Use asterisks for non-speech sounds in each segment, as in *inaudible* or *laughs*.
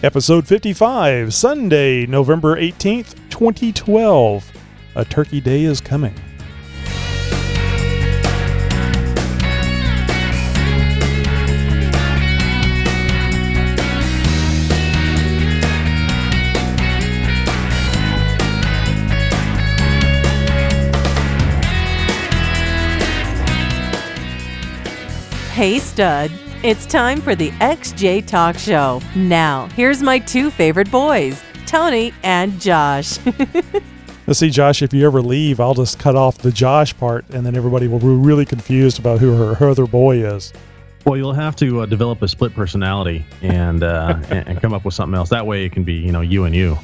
Episode 55, Sunday, November 18th, 2012. A turkey day is coming. Hey, stud. It's time for the XJ Talk Show. Now, here's my two favorite boys, Tony and Josh. *laughs* Let's see, Josh, if you ever leave, I'll just cut off the Josh part, and then everybody will be really confused about who her, her other boy is. Well, you'll have to uh, develop a split personality and, uh, *laughs* and and come up with something else. That way, it can be you know you and you.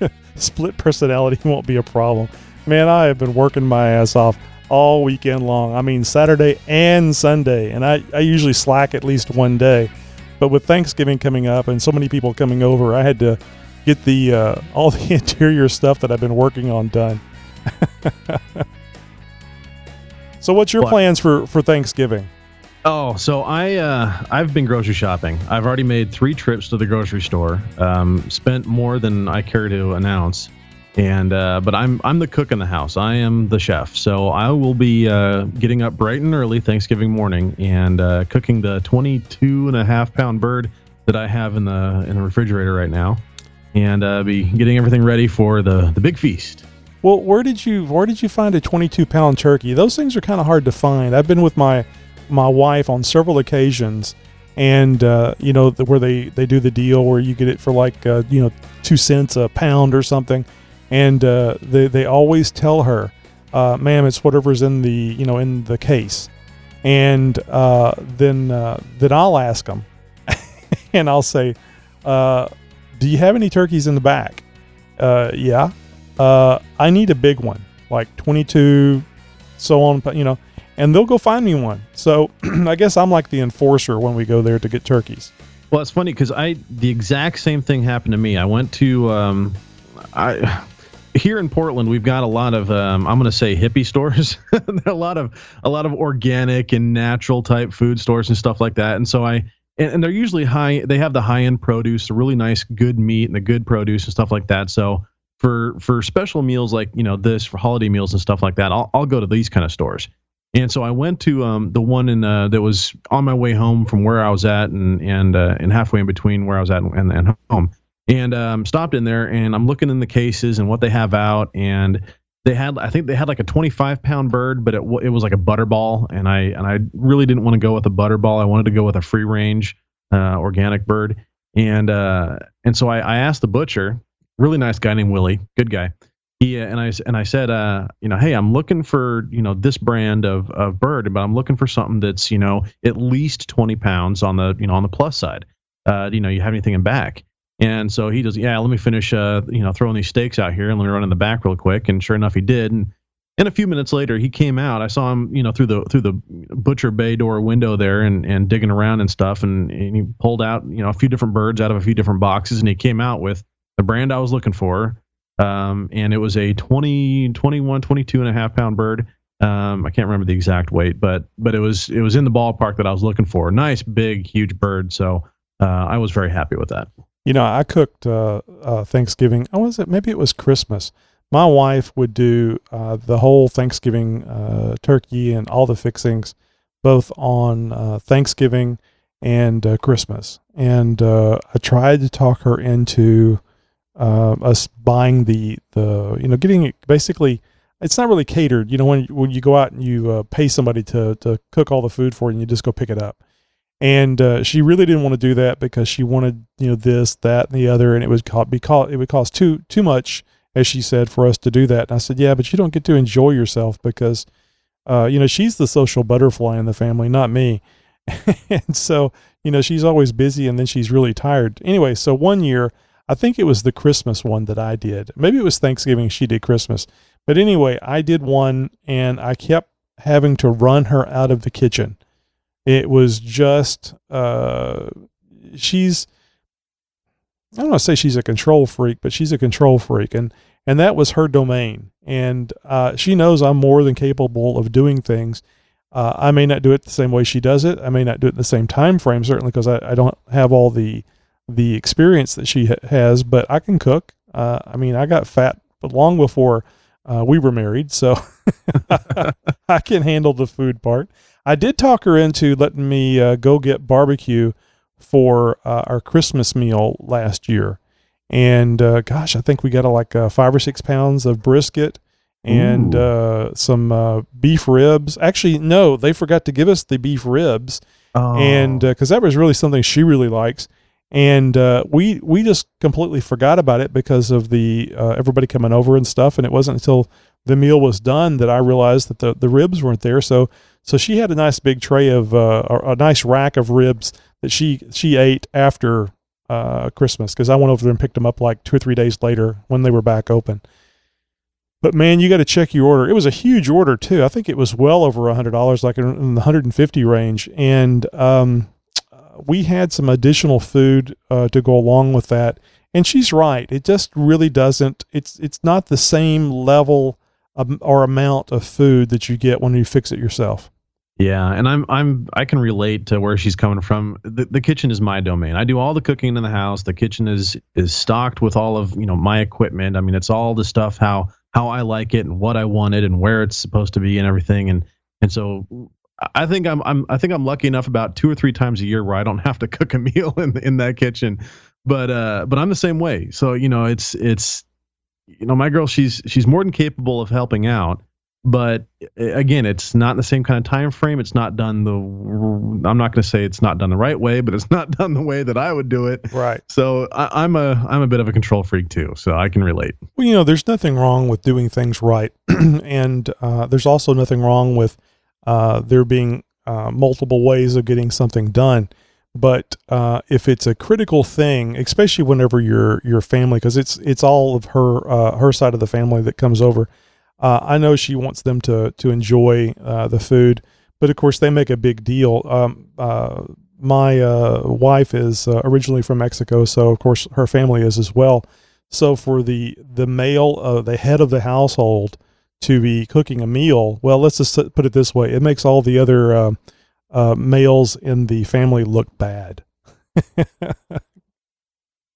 *laughs* Split personality won't be a problem. Man, I have been working my ass off all weekend long. I mean, Saturday and Sunday. And I, I usually slack at least one day. But with Thanksgiving coming up and so many people coming over, I had to get the uh, all *laughs* the interior stuff that I've been working on done. *laughs* so, what's your plans for for Thanksgiving? Oh, so I uh, I've been grocery shopping. I've already made three trips to the grocery store. Um, spent more than I care to announce, and uh, but I'm I'm the cook in the house. I am the chef, so I will be uh, getting up bright and early Thanksgiving morning and uh, cooking the 22 and a half pound bird that I have in the in the refrigerator right now, and uh, be getting everything ready for the the big feast. Well, where did you where did you find a 22 pound turkey? Those things are kind of hard to find. I've been with my my wife on several occasions, and uh, you know where they they do the deal where you get it for like uh, you know two cents a pound or something, and uh, they they always tell her, uh, "Ma'am, it's whatever's in the you know in the case," and uh, then uh, then I'll ask them, *laughs* and I'll say, uh, "Do you have any turkeys in the back?" Uh, yeah I need a big one, like 22, so on, you know, and they'll go find me one. So *clears throat* I guess I'm like the enforcer when we go there to get turkeys. Well, it's funny because I the exact same thing happened to me. I went to um, I here in Portland. We've got a lot of um, I'm going to say hippie stores. *laughs* a lot of a lot of organic and natural type food stores and stuff like that. And so I and, and they're usually high. They have the high end produce, the really nice good meat and the good produce and stuff like that. So for for special meals like you know this for holiday meals and stuff like that, I'll I'll go to these kind of stores. And so I went to um, the one in uh, that was on my way home from where I was at, and and uh, and halfway in between where I was at and, and home, and um, stopped in there, and I'm looking in the cases and what they have out, and they had I think they had like a 25 pound bird, but it it was like a butterball, and I and I really didn't want to go with a butterball. I wanted to go with a free range uh, organic bird, and uh, and so I, I asked the butcher, really nice guy named Willie, good guy he uh, and I and I said, uh, you know, hey, I'm looking for you know this brand of of bird, but I'm looking for something that's you know at least 20 pounds on the you know on the plus side. Uh, you know, you have anything in back? And so he does, yeah, let me finish, uh, you know, throwing these steaks out here and let me run in the back real quick. And sure enough, he did. And and a few minutes later, he came out. I saw him, you know, through the through the butcher bay door window there, and and digging around and stuff. And, and he pulled out, you know, a few different birds out of a few different boxes, and he came out with the brand I was looking for, um, and it was a 20, 21, 22 and a half pound bird. Um, I can't remember the exact weight, but but it was it was in the ballpark that I was looking for. Nice, big, huge bird. So uh, I was very happy with that. You know, I cooked uh, uh, Thanksgiving. Oh, was it? Maybe it was Christmas. My wife would do uh, the whole Thanksgiving uh, turkey and all the fixings, both on uh, Thanksgiving and uh, Christmas. And uh, I tried to talk her into uh, us buying the the you know getting it basically. It's not really catered. You know, when when you go out and you uh, pay somebody to to cook all the food for you, and you just go pick it up and uh, she really didn't want to do that because she wanted you know this that and the other and it would co- be co- it would cost too too much as she said for us to do that. And i said yeah but you don't get to enjoy yourself because uh, you know she's the social butterfly in the family not me. *laughs* And so you know she's always busy and then she's really tired. Anyway so one year i think it was the christmas one that i did. Maybe it was thanksgiving she did christmas. But anyway i did one and i kept having to run her out of the kitchen it was just uh, she's I don't want to say she's a control freak, but she's a control freak, and and that was her domain. And uh, she knows I'm more than capable of doing things. Uh, I may not do it the same way she does it. I may not do it in the same time frame, certainly because I, I don't have all the the experience that she ha- has, but I can cook. Uh, I mean, I got fat long before uh, we were married, so *laughs* I can handle the food part. I did talk her into letting me uh, go get barbecue for uh, our Christmas meal last year, and uh, gosh, I think we got like uh, five or six pounds of brisket and uh, some uh, beef ribs. Actually, no, they forgot to give us the beef ribs, Oh. and because that was really something she really likes. And uh, we we just completely forgot about it because of the uh, everybody coming over and stuff. And it wasn't until the meal was done that I realized that the, the ribs weren't there. So so she had a nice big tray of uh, a nice rack of ribs that she she ate after uh, Christmas because I went over there and picked them up like two or three days later when they were back open. But man, you got to check your order. It was a huge order too. I think it was well over a hundred dollars, like in, the hundred and fifty range. And um, we had some additional food uh, to go along with that. And she's right. It just really doesn't. It's it's not the same level of, or amount of food that you get when you fix it yourself. Yeah, and I'm I'm I can relate to where she's coming from. The the kitchen is my domain. I do all the cooking in the house. The kitchen is is stocked with all of, you know, my equipment. I mean, it's all the stuff how how I like it and what I wanted and where it's supposed to be and everything and and so I think I'm I'm I think I'm lucky enough about two or three times a year where I don't have to *laughs* cook a meal in in that kitchen. But uh but I'm the same way. So, you know, it's it's you know, my girl she's she's more than capable of helping out but again it's not in the same kind of time frame it's not done the i'm not going to say it's not done the right way but it's *laughs* not done the way that i would do it Right. so I, i'm a i'm a bit of a control freak too so i can relate Well, you know, there's nothing wrong with doing things right, *clears throat* and uh, there's also nothing wrong with uh, there being uh, multiple ways of getting something done. But uh, if it's a critical thing, especially whenever your your family, because it's it's all of her uh, her side of the family that comes over. Uh, I know she wants them to to enjoy uh, the food, but of course they make a big deal. Um, uh, my uh, wife is uh, originally from Mexico, so of course her family is as well. So for the the male, uh, the head of the household, to be cooking a meal, well, let's just put it this way: it makes all the other males in the family look bad. *laughs*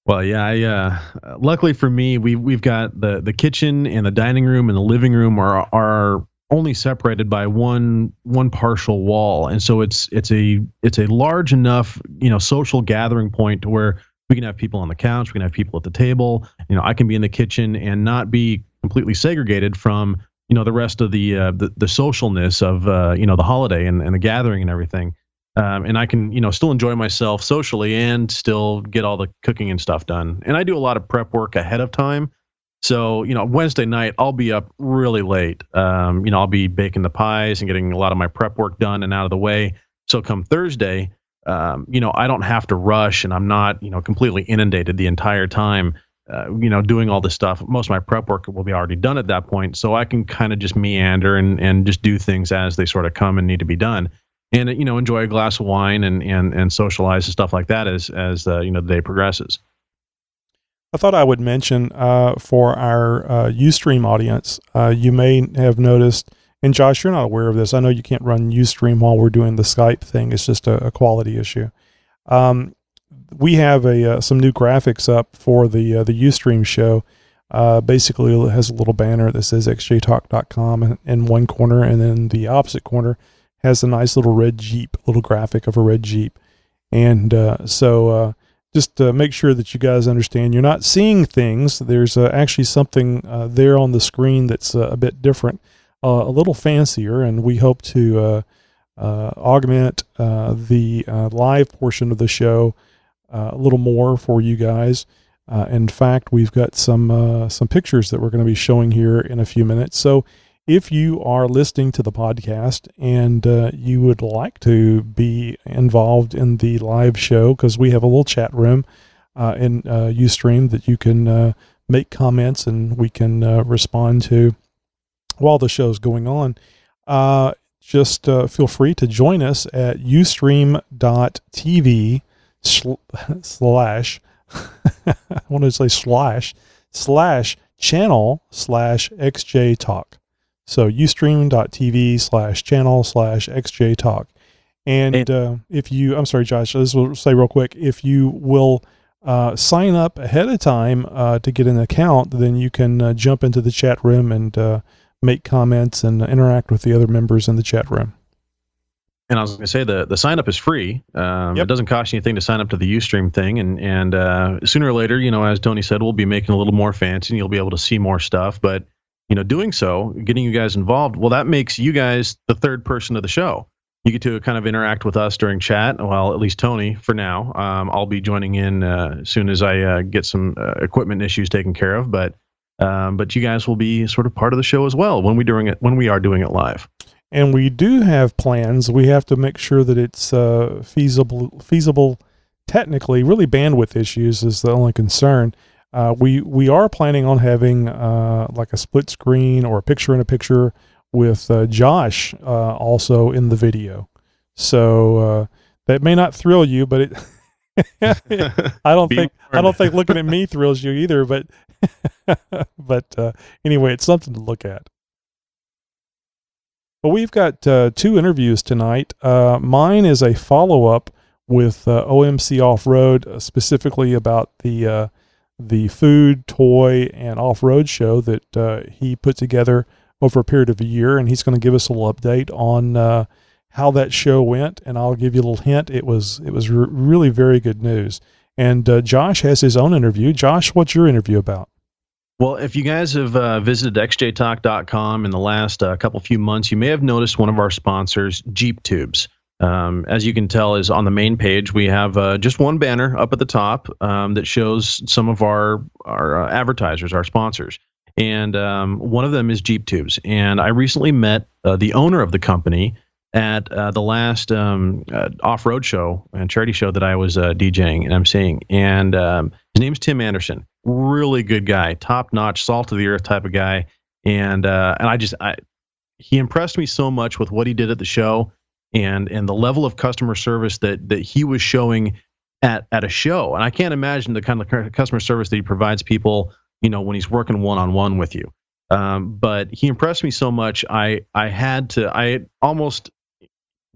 well yeah i uh luckily for me we we've got the the kitchen and the dining room and the living room are are only separated by one one partial wall. And so it's it's a it's a large enough you know social gathering point to where we can have people on the couch we can have people at the table. You know i can be in the kitchen and not be completely segregated from you know the rest of the uh, the, the socialness of uh, you know the holiday and, and the gathering and everything um, and I can you know still enjoy myself socially and still get all the cooking and stuff done. And I do a lot of prep work ahead of time. So you know Wednesday night I'll be up really late. Um, you know I'll be baking the pies and getting a lot of my prep work done and out of the way. So come Thursday, um, you know I don't have to rush and I'm not you know completely inundated the entire time. Uh, you know, doing all this stuff. Most of my prep work will be already done at that point, so I can kind of just meander and and just do things as they sort of come and need to be done and you know enjoy a glass of wine and and and socialize and stuff like that as as uh, you know the day progresses. I thought I would mention uh, for our uh, UStream audience, uh, you may have noticed, and Josh, you're not aware of this. I know you can't run UStream while we're doing the Skype thing. It's just a, a quality issue. Um, we have a uh, some new graphics up for the uh, the UStream show. Uh, basically, it has a little banner that says xjtalk.com in, in one corner, and then the opposite corner has a nice little red Jeep, little graphic of a red Jeep. And uh, so uh, just uh, make sure that you guys understand you're not seeing things. There's uh, actually something uh, there on the screen that's a bit different, a little fancier, and we hope to augment the live portion of the show a little more for you guys. In fact, we've got some some pictures that we're going to be showing here in a few minutes. So if you are listening to the podcast and uh, you would like to be involved in the live show, because we have a little chat room uh, in uh, Ustream that you can uh, make comments and we can uh, respond to while the show's going on, uh, just feel free to join us at ustream.tv sl- slash, *laughs* I want to say slash, slash channel slash xj talk. So ustream.tv slash channel slash xj talk. And uh, if you, I'm sorry, Josh, this will say real quick. If you will uh, sign up ahead of time uh, to get an account, then you can uh, jump into the chat room and uh, make comments and interact with the other members in the chat room. And I was going to say the the sign up is free. Um, Yep. It doesn't cost you anything to sign up to the UStream thing, and and uh, sooner or later, you know, as Tony said, we'll be making a little more fancy, and you'll be able to see more stuff. But you know, doing so, getting you guys involved, well, that makes you guys the third person of the show. You get to kind of interact with us during chat. Well, at least Tony for now. Um, I'll be joining in uh, as soon as I uh, get some uh, equipment issues taken care of. But um, but you guys will be sort of part of the show as well when we doing it when we are doing it live. And we do have plans. We have to make sure that it's uh, feasible. Feasible, technically, really bandwidth issues is the only concern. Uh, we we are planning on having uh, like a split screen or a picture in a picture with uh, Josh uh, also in the video. So uh, that may not thrill you, but it. *laughs* I don't think I don't think looking at me thrills you either. But *laughs* but uh, anyway, it's something to look at. Well, we've got uh, two interviews tonight. Uh, mine is a follow up with uh, OMC Off Road, uh, specifically about the uh, the food, toy, and off road show that uh, he put together over a period of a year, and he's going to give us a little update on uh, how that show went. And I'll give you a little hint. It was it was re- really very good news. And uh, Josh has his own interview. Josh, what's your interview about? Well, if you guys have uh, visited xjtalk.com in the last uh, couple few months, you may have noticed one of our sponsors, Jeep Tubes. Um, as you can tell, is on the main page. We have uh, just one banner up at the top um, that shows some of our our uh, advertisers, our sponsors, and um, one of them is Jeep Tubes. And I recently met uh, the owner of the company at uh, the last um, uh, off-road show and charity show that I was uh, DJing and I'm seeing, and um, his name's Tim Anderson. Really good guy, top-notch, salt of the earth type of guy, and and I just I he impressed me so much with what he did at the show and and the level of customer service that that he was showing at at a show. And I can't imagine the kind of customer service that he provides people, you know, when he's working one on one with you. Um, but he impressed me so much. I I had to. I almost.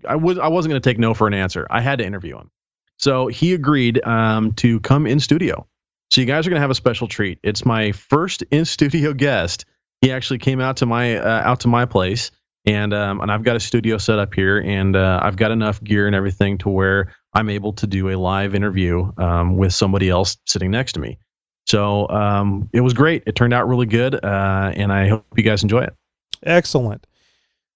I was I wasn't going to take no for an answer. I had to interview him. So he agreed um, to come in studio. So you guys are going to have a special treat. It's my first in studio *laughs* guest. He actually came out to my uh, out to my place, and um, and I've got a studio set up here, and uh, I've got enough gear and everything to where I'm able to do a live interview um, with somebody else sitting next to me. So um, it was great. It turned out really good, uh, and I hope you guys enjoy it. Excellent.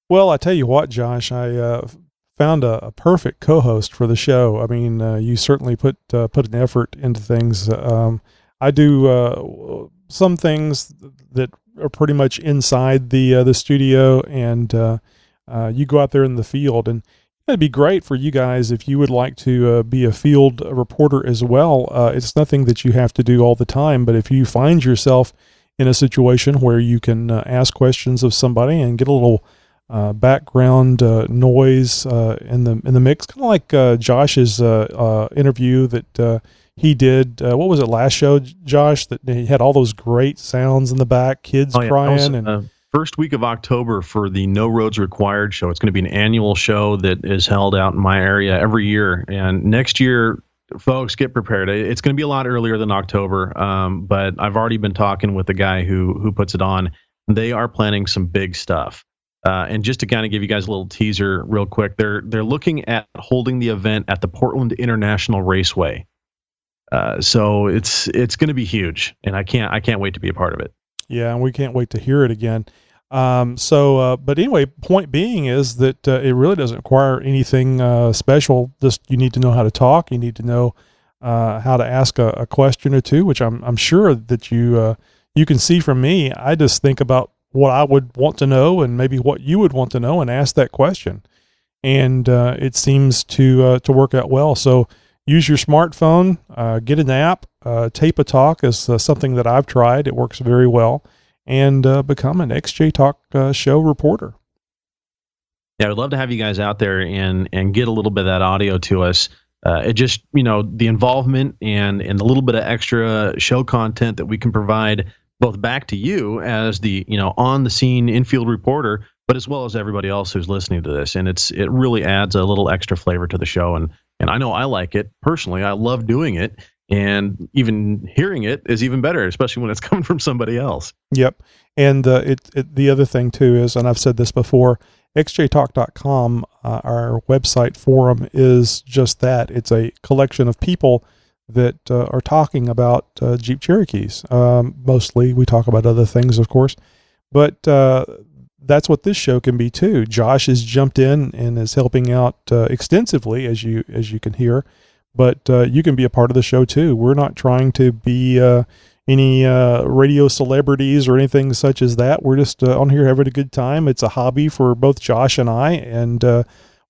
Well, I tell you what, Josh, I uh, found a, a perfect co-host for the show. I mean, uh, you certainly put uh, put an effort into things. Um, I do uh, some things that are pretty much inside the uh, the studio, and uh, uh, you go out there in the field, and it'd be great for you guys if you would like to uh, be a field reporter as well. Uh, it's nothing that you have to do all the time, but if you find yourself in a situation where you can ask questions of somebody and get a little uh, background uh, noise uh, in the in the mix, kind of like uh, Josh's uh, uh, interview that uh, he did. Uh, what was it last show, Josh? That he had all those great sounds in the back, kids Oh, yeah. crying, Also, and first week of October for the No Roads Required show. It's going to be an annual show that is held out in my area every year. And next year, folks, get prepared. It's going to be a lot earlier than October, um, but I've already been talking with the guy who who puts it on. They are planning some big stuff. Uh, and just to kind of give you guys a little teaser, real quick, they're they're looking at holding the event at the Portland International Raceway. Uh, so it's it's going to be huge, and I can't I can't wait to be a part of it. Yeah, and we can't wait to hear it again. Um, so, uh, but anyway, point being is that uh, it really doesn't require anything uh, special. Just you need to know how to talk. You need to know uh, how to ask a, a question or two, which I'm I'm sure that you you can see from me. I just think about what I would want to know and maybe what you would want to know and ask that question, and uh, it seems to uh, to work out well. So use your smartphone, uh, get an app. Uh, Tape a Talk is uh, something that I've tried. It works very well. And uh, become an XJ Talk show reporter. Yeah, I'd love to have you guys out there and and get a little bit of that audio to us. Uh, it just you know the involvement and and a little bit of extra show content that we can provide both back to you as the you know on the scene infield reporter, but as well as everybody else who's listening to this. And it's it really adds a little extra flavor to the show. And and I know I like it personally. I love doing it. and even hearing it is even better, especially when it's *laughs* coming from somebody else. Yep. And uh, it, it, the other thing too is, and I've said this before, xjtalk.com, uh, our website forum is just that. It's a collection of people that uh, are talking about uh, Jeep Cherokees. Um, mostly, we talk about other things, of course, but uh, that's what this show can be too. Josh has jumped in and is helping out uh, extensively, as you as you can hear. But uh, you can be a part of the show too. We're not trying to be uh, any radio celebrities or anything such as that. We're just on here having a good time. It's a hobby for both Josh and I, and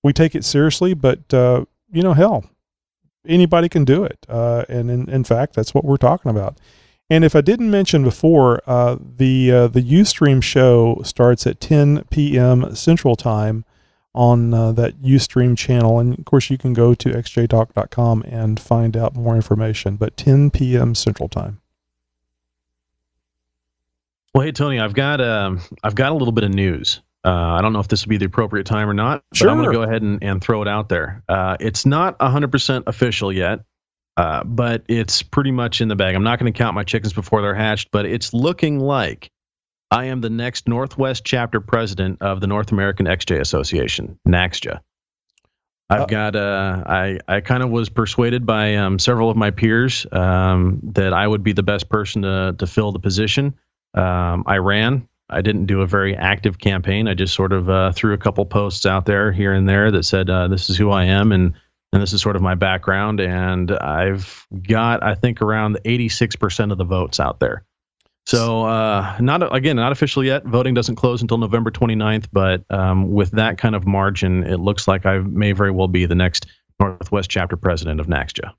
we take it seriously. But you know, hell, anybody can do it. Uh, and in, in fact, that's what we're talking about. And if I didn't mention before, uh, the uh, the UStream show starts at 10 p.m. Central Time on uh, that UStream channel, and of course you can go to xjtalk.com and find out more information. But 10 p.m. Central Time. Well, hey Tony, I've got um, I've got a little bit of news. Uh, I don't know if this would be the appropriate time or not, but sure. I'm going to go ahead and, and throw it out there. Uh, it's not 100% official yet, uh, but it's pretty much in the bag. I'm not going to count my chickens before they're hatched, but it's looking like I am the next Northwest chapter president of the North American XJ Association, NAXJA. I've uh, got uh, I I kind of was persuaded by um, several of my peers um, that I would be the best person to to fill the position. Um, I ran. I didn't do a very active campaign. I just sort of uh, threw a couple posts out there here and there that said, uh, "This is who I am," and and this is sort of my background. And I've got, I think, around 86% of the votes out there. So, uh, not again, not official yet. Voting doesn't close until November 29th, but um, with that kind of margin, it looks like I may very well be the next Northwest chapter president of NAXJA.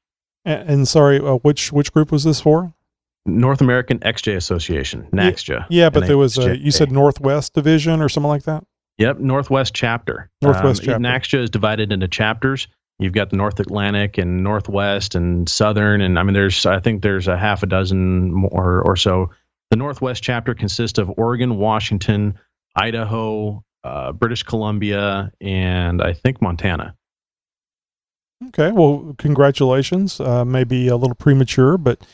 And, and sorry, uh, which which group was this for? North American XJ Association, NAXJA. Yeah, but there was a, you said Northwest Division or something like that? Yep, Northwest Chapter. Northwest um, Chapter. NAXJA is divided into chapters. You've got the North Atlantic and Northwest and Southern, and I mean, there's I think there's a half a dozen more or so. The Northwest chapter consists of Oregon, Washington, Idaho, uh, British Columbia, and I think Montana. Okay, well, congratulations. Uh, maybe a little premature, but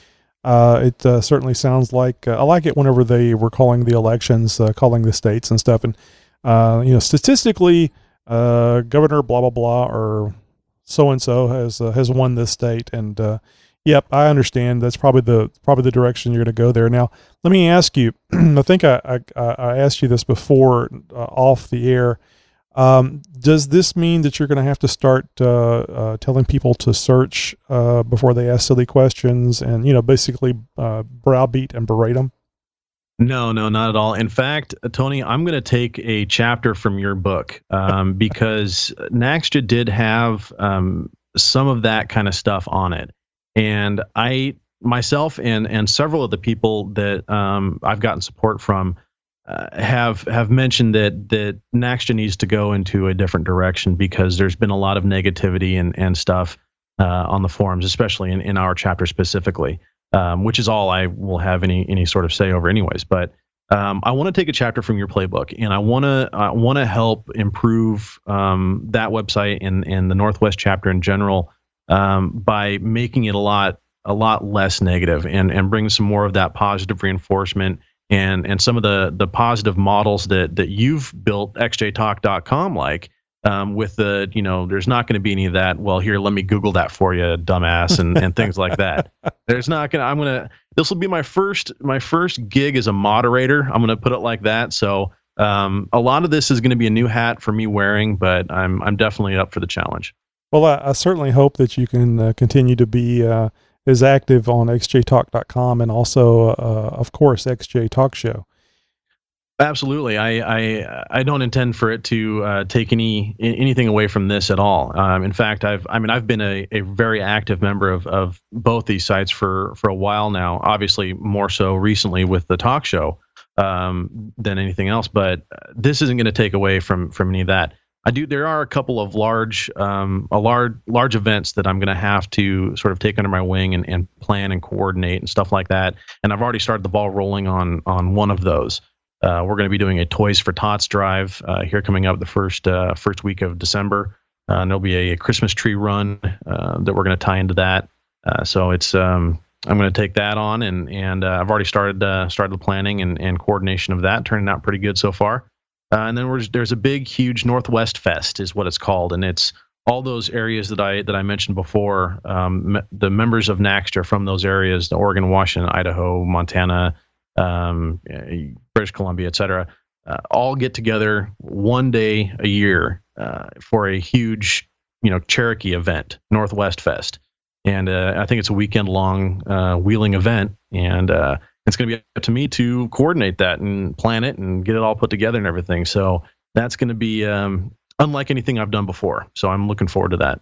uh, it uh, certainly sounds like uh, I like it whenever they were calling the elections, uh, calling the states and stuff, and uh, you know, statistically, uh, Governor blah blah blah or so and so has has won this state, and yep, I understand. That's probably the probably the direction you're going to go there. Now, let me ask you. *clears throat* I think I, I, I asked you this before off the air. Um, does this mean that you're going to have to start uh, uh, telling people to search uh, before they ask silly questions and, you know, basically uh, browbeat and berate them? No, no, not at all. In fact, uh, Tony, I'm going to take a chapter from your book um, *laughs* because NAXJA did have um, some of that kind of stuff on it. And I, myself, and, and several of the people that um, I've gotten support from, uh, have have mentioned that that NAXJA needs to go into a different direction because there's been a lot of negativity and and stuff uh, on the forums, especially in, in our chapter specifically, um, which is all I will have any any sort of say over, anyways. But um, I want to take a chapter from your playbook, and I want to I want to help improve um, that website and and the Northwest chapter in general um, by making it a lot a lot less negative and and bring some more of that positive reinforcement and and some of the the positive models that that you've built xjtalk.com like um, with the you know there's not going to be any of that well here let me google that for you dumbass and and things like that. *laughs* There's not going to i'm going to this will be my first my first gig as a moderator i'm going to put it like that so um, a lot of this is going to be a new hat for me wearing but i'm i'm definitely up for the challenge. Well i, I certainly hope that you can uh, continue to be uh, is active on xjtalk.com and also, uh, of course, XJ Talk Show. Absolutely, I, I I don't intend for it to uh, take any anything away from this at all. Um, in fact, I've I mean I've been a, a very active member of, of both these sites for for a while now. Obviously, more so recently with the talk show um, than anything else. But this isn't going to take away from from any of that. I do. There are a couple of large, um, a large, large events that I'm going to have to sort of take under my wing and, and plan and coordinate and stuff like that. And I've already started the ball rolling on on one of those. Uh, we're going to be doing a Toys for Tots drive uh, here coming up the first uh, first week of December. Uh, and there'll be a, a, Christmas tree run uh, that we're going to tie into that. Uh, so it's um, I'm going to take that on, and and I've already started started the planning and, and coordination of that, turning out pretty good so far. Uh, and then there's a big, huge Northwest Fest, is what it's called, and it's all those areas that I that I mentioned before. Um, the members of NAXJA are from those areas: the Oregon, Washington, Idaho, Montana, um, British Columbia, etc. Uh, all get together one day a year uh, for a huge, you know, Cherokee event, Northwest Fest and uh, I think it's a weekend long uh, wheeling event, and uh, it's going to be up to me to coordinate that and plan it and get it all put together and everything. So that's going to be um, unlike anything I've done before. So I'm looking forward to that.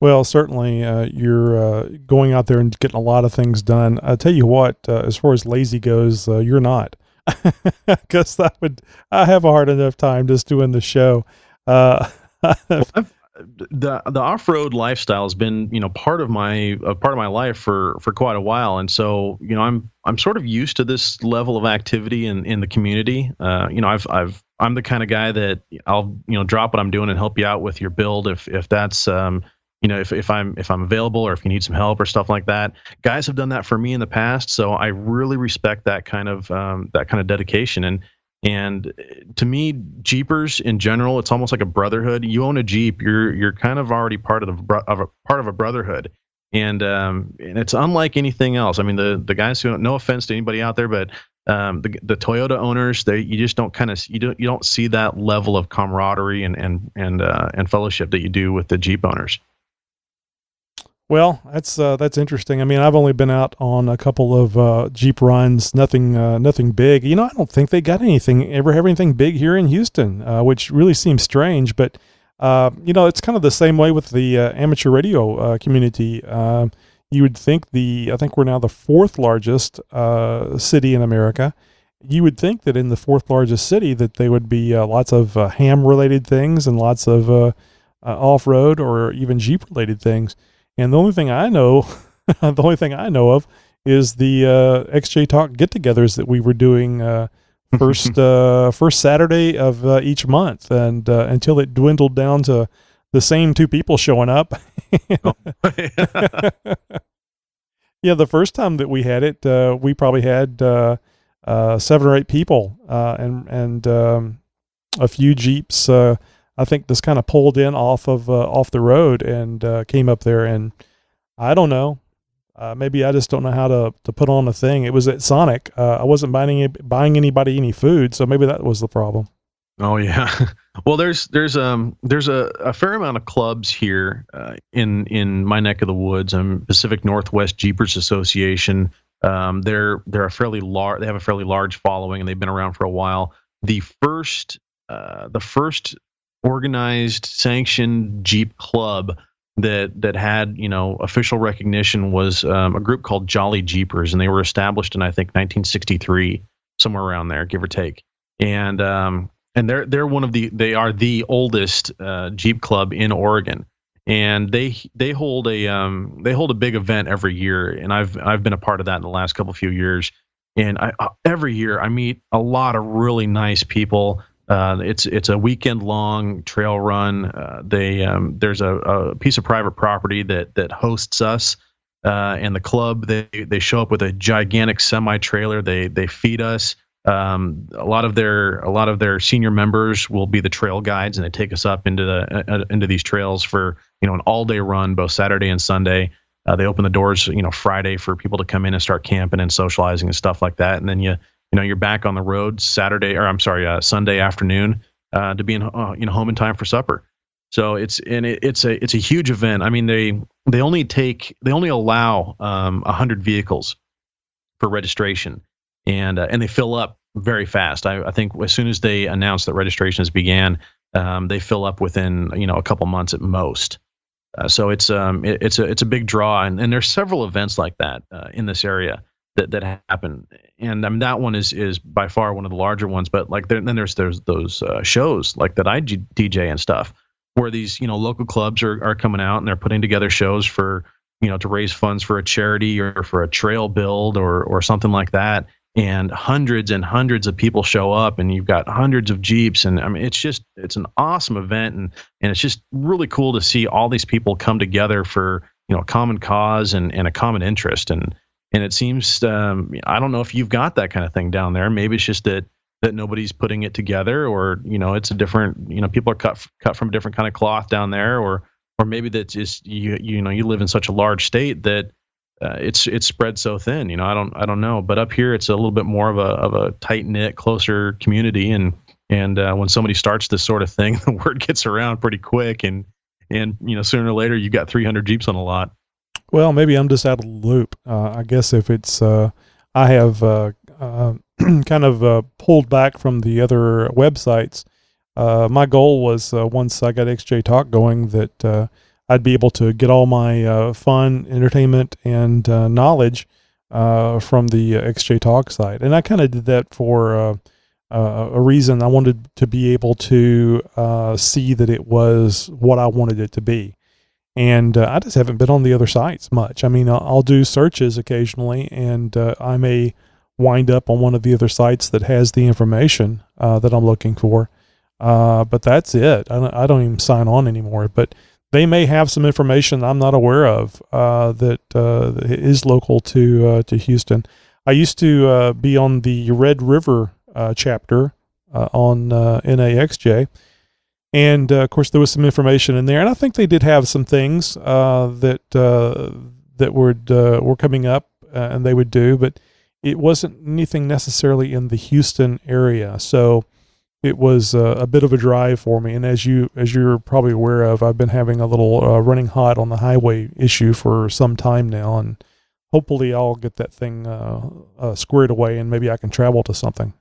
Well, certainly uh, you're uh, going out there and getting a lot of things done. I tell you what, uh, as far as lazy goes, you're not, *laughs* because that would I have a hard enough time just doing the show. *laughs* well, I've, the the off road lifestyle has been you know part of my a part of my life for for quite a while, and so you know I'm I'm sort of used to this level of activity in in the community. Uh, you know I've I've I'm the kind of guy that I'll you know drop what I'm doing and help you out with your build if if that's um you know if if I'm if I'm available or if you need some help or stuff like that. Guys have done that for me in the past, so I really respect that kind of um, that kind of dedication and and to me, Jeepers in general, it's almost like a brotherhood. You own a Jeep, you're you're kind of already part of the of a part of a brotherhood, and um, and it's unlike anything else. I mean, the the guys who no offense to anybody out there, but um, the the Toyota owners, they you just don't kind of you don't you don't see that level of camaraderie and and and uh, and fellowship that you do with the Jeep owners. Well, that's uh, that's interesting. I mean, I've only been out on a couple of uh, Jeep runs, nothing uh, nothing big. You know, I don't think they got anything ever have anything big here in Houston, uh, which really seems strange. But uh, you know, it's kind of the same way with the uh, amateur radio community. Um, you would think the I think we're now the fourth largest city in America. You would think that in the fourth largest city that they would be lots of ham related things and lots of off road or even Jeep related things. And the only thing I know, *laughs* the only thing I know of is the uh, XJ Talk get-togethers that we were doing uh, *laughs* first uh, first Saturday of uh, each month, and uh, until it dwindled down to the same two people showing up. oh, *laughs* yeah. the first time that we had it, uh, we probably had seven or eight people, and and um, a few jeeps I think this kind of pulled in off of uh, off the road and uh, came up there. And I don't know, uh, maybe I just don't know how to, to put on a thing. It was at Sonic. Uh, I wasn't buying any, buying anybody any food, so maybe that was the problem. Oh yeah. *laughs* well, there's there's um there's a, a fair amount of clubs here uh, in in my neck of the woods. I'm Pacific Northwest Jeepers Association. Um, they're they're a fairly large. They have a fairly large following, and they've been around for a while. The first uh, the first organized, sanctioned Jeep club that that had you know official recognition was um, a group called Jolly Jeepers, and they were established in I think 1963, somewhere around there, give or take. And um, and they're they're one of the they are the oldest uh, Jeep club in Oregon, and they they hold a um, they hold a big event every year, and I've I've been a part of that in the last couple few years. And I, uh, every year I meet a lot of really nice people uh, it's it's a weekend long trail run. Uh, they um, there's a, a, piece of private property that that hosts us uh, and the club. They they show up with a gigantic semi trailer. They they feed us. Um, a lot of their a lot of their senior members will be the trail guides, and they take us up into the uh, uh, into these trails for you know an all day run, both Saturday and Sunday. Uh, they open the doors, you know, Friday for people to come in and start camping and socializing and stuff like that, and then you you know you're back on the road Saturday or I'm sorry uh, Sunday afternoon uh, to be in uh, you know home in time for supper. So it's and it, it's a it's a huge event. I mean they they only take they only allow um, 100 vehicles for registration and uh, and they fill up very fast. I, I think as soon as they announce that registration has began, um, they fill up within you know a couple months at most. Uh, so it's um it, it's a it's a big draw and, and there's several events like that uh, in this area that that happen. And I mean that one is is by far one of the larger ones. But like there, then there's there's those uh, shows like that I DJ and stuff where these you know local clubs are are coming out and they're putting together shows for you know to raise funds for a charity or for a trail build or or something like that. And hundreds and hundreds of people show up, and you've got hundreds of jeeps, and I mean it's just it's an awesome event, and and it's just really cool to see all these people come together for you know a common cause and and a common interest and and it seems um, I don't know if you've got that kind of thing down there. Maybe it's just that that nobody's putting it together, or you know, it's a different you know people are cut cut from a different kind of cloth down there, or or maybe that's just you you know you live in such a large state that uh, it's it's spread so thin. You know, I don't I don't know, but up here it's a little bit more of a of a tight knit, closer community, and and uh, when somebody starts this sort of thing, *laughs* the word gets around pretty quick, and and you know sooner or later you got 300 jeeps on a lot. Well, maybe I'm just out of the loop. Uh, I guess if it's uh, I have uh, uh, *clears throat* kind of pulled back from the other websites. my goal was once I got XJ Talk going that I'd be able to get all my uh, fun, entertainment, and uh, knowledge uh, from the XJ Talk site. And I kind of did that for uh, uh, a reason. I wanted to be able to uh, see that it was what I wanted it to be. And I just haven't been on the other sites much. I mean, I'll, I'll do searches occasionally, and I may wind up on one of the other sites that has the information that I'm looking for. but that's it. I don't, I don't even sign on anymore. But they may have some information I'm not aware of uh, that uh, is local to uh, to Houston. I used to uh, be on the Red River uh, chapter uh, on NAXJ, and of course there was some information in there, and I think they did have some things that that would were coming up and they would do, but it wasn't anything necessarily in the Houston area. So it was uh, a bit of a drive for me. And as you as you're probably aware of, I've been having a little uh, running hot on the highway issue for some time now, and hopefully I'll get that thing uh, uh, squared away, and maybe I can travel to something.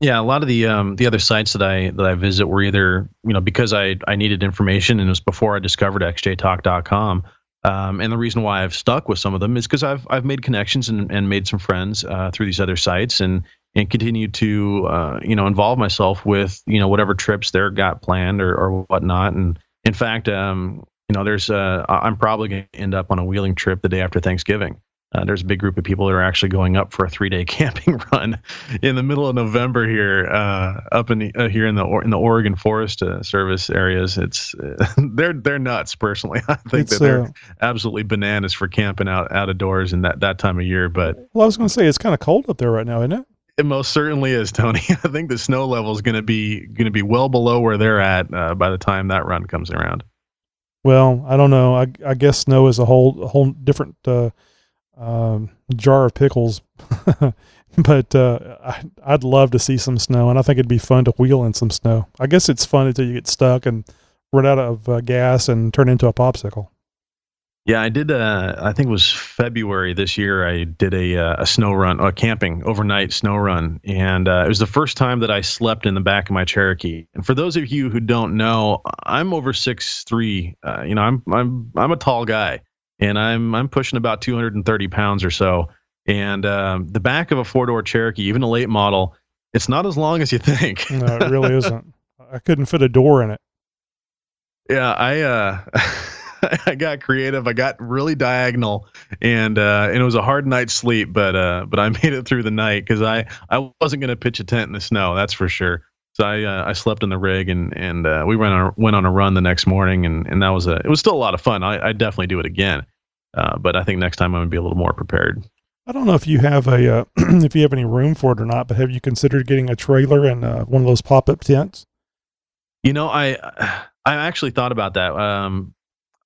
Yeah, a lot of the um, the other sites that I that I visit were either you know because I I needed information and it was before I discovered xjtalk.com. Um, and the reason why I've stuck with some of them is because I've I've made connections and, and made some friends uh, through these other sites, and and continue to uh, you know involve myself with you know whatever trips they're got planned or, or whatnot. And in fact, um, you know, there's uh, I'm probably going to end up on a wheeling trip the day after Thanksgiving. Uh, there's a big group of people that are actually going up for a three day *laughs* camping run in the middle of November here, uh, up in the, uh, here in the in the Oregon Forest uh, Service areas. It's *laughs* they're they're nuts. Personally, *laughs* I think that they're uh, absolutely bananas for camping out out of doors in that that time of year. But well, I was going to say it's kind of cold up there right now, isn't it? It most certainly is, Tony. I think the snow level is going to be going to be well below where they're at uh, by the time that run comes around. Well, I don't know. I, I guess snow is a whole a whole different uh, um, jar of pickles. *laughs* but uh, I, I'd love to see some snow, and I think it'd be fun to wheel in some snow. I guess it's fun until you get stuck and run out of uh, gas and turn into a popsicle. Yeah, I did. Uh, I think it was February this year. I did a uh, a snow run, a camping overnight snow run, and uh, it was the first time that I slept in the back of my Cherokee. And for those of you who don't know, I'm over six three. Uh, you know, I'm I'm I'm a tall guy, and I'm I'm pushing about 230 pounds or so. And um, the back of a four door Cherokee, even a late model, it's not as long as you think. no, it *laughs* really isn't. I couldn't fit a door in it. Yeah, I. Uh, *laughs* I got creative. I got really diagonal, and uh, and it was a hard night's sleep, but uh, but I *laughs* made it through the night because I I wasn't going to pitch a tent in the snow. That's for sure. So I uh, I slept in the rig, and and uh, we went on a, went on a run the next morning, and and that was a it was still a lot of fun. I I definitely do it again, uh, but I think next time I'm gonna be a little more prepared. I don't know if you have a uh, *clears throat* if you have any room for it or not, but have you considered getting a trailer and one of those pop up tents? You know, I I actually thought about that. Um,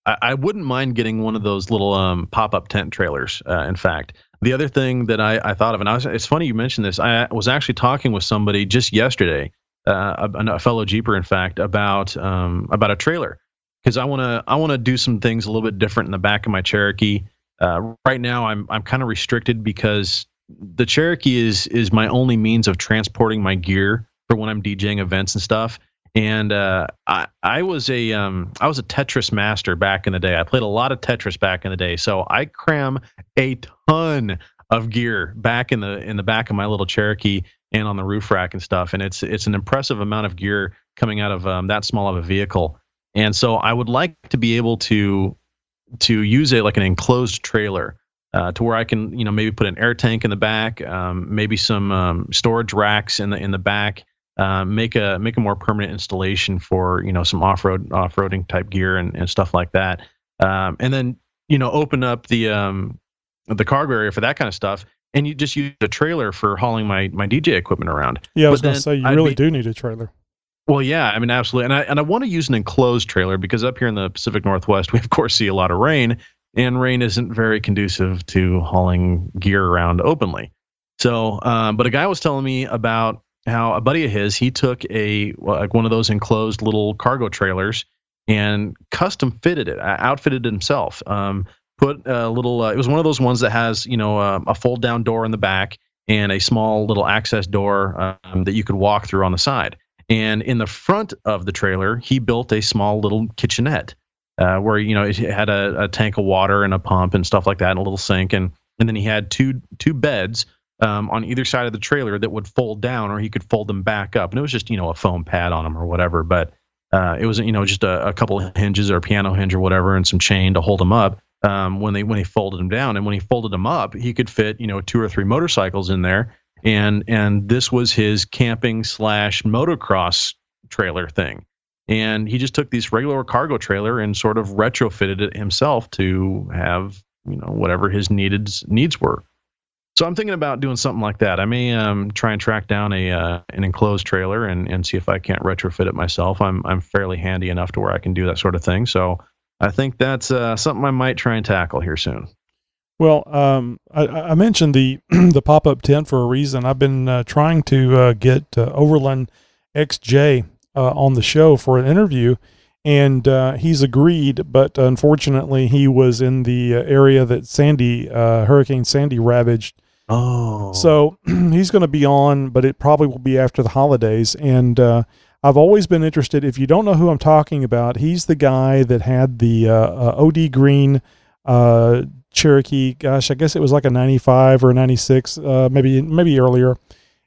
I, I wouldn't mind getting one of those little um, pop up tent trailers. Uh, in fact, the other thing that I, I thought of, and I was, it's funny you mentioned this. I was actually talking with somebody just yesterday, uh, a, a, fellow Jeeper, in fact, about um, about a trailer because I want to I want to do some things a little bit different in the back of my Cherokee. Uh, right now, I'm I'm kind of restricted because the Cherokee is is my only means of transporting my gear for when I'm DJing events and stuff and uh, I I was a um, I was a Tetris master back in the day. I played a lot of Tetris back in the day, so I cram a ton of gear back in the in the back of my little Cherokee and on the roof rack and stuff. And it's it's an impressive amount of gear coming out of um, that small of a vehicle. And so I would like to be able to to use it like an enclosed trailer. Uh, to where I can, you know, maybe put an air tank in the back, um, maybe some um, storage racks in the in the back, uh, make a make a more permanent installation for you know some off road off roading type gear and, and stuff like that. um, and then you know open up the um, the cargo area for that kind of stuff, and you just use a trailer for hauling my my DJ equipment around. Yeah, I was going to say you I'd really be- do need a trailer. Well, yeah, I mean, absolutely, and I and I want to use an enclosed trailer because up here in the Pacific Northwest, we of course see a lot of rain, and rain isn't very conducive to hauling gear around openly. So, um, but a guy was telling me about how a buddy of his he took a like one of those enclosed little cargo trailers and custom fitted it, outfitted it himself. Um, put a little. Uh, it was one of those ones that has you know uh, a fold down door in the back and a small little access door um, that you could walk through on the side. And in the front of the trailer, he built a small little kitchenette uh, where you know it had a, a tank of water and a pump and stuff like that, and a little sink, and and then he had two two beds um, on either side of the trailer that would fold down, or he could fold them back up, and it was just you know a foam pad on them or whatever, but uh, it was you know just a, a couple hinges or a piano hinge or whatever, and some chain to hold them up um, when they when he folded them down, and when he folded them up, he could fit you know two or three motorcycles in there, and and this was his camping slash motocross trailer thing. And he just took this regular cargo trailer and sort of retrofitted it himself to have you know whatever his needed needs were. So i'm thinking about doing something like that. I may um, try and track down a uh, an enclosed trailer and, and see if i can't retrofit it myself. I'm i'm fairly handy enough to where i can do that sort of thing. So i think that's uh, something i might try and tackle here soon Well, um, I, I mentioned the *clears throat* the pop up tent for a reason. I've been uh, trying to uh, get uh, Overland XJ uh, on the show for an interview, and uh, he's agreed. But unfortunately, he was in the area that Sandy uh, Hurricane Sandy ravaged. oh So *clears throat* he's going to be on, but it probably will be after the holidays. And uh, I've always been interested. If you don't know who I'm talking about, he's the guy that had the uh, uh, OD Green uh, Cherokee. Gosh, I guess it was like a '95 or a '96, uh, maybe maybe earlier.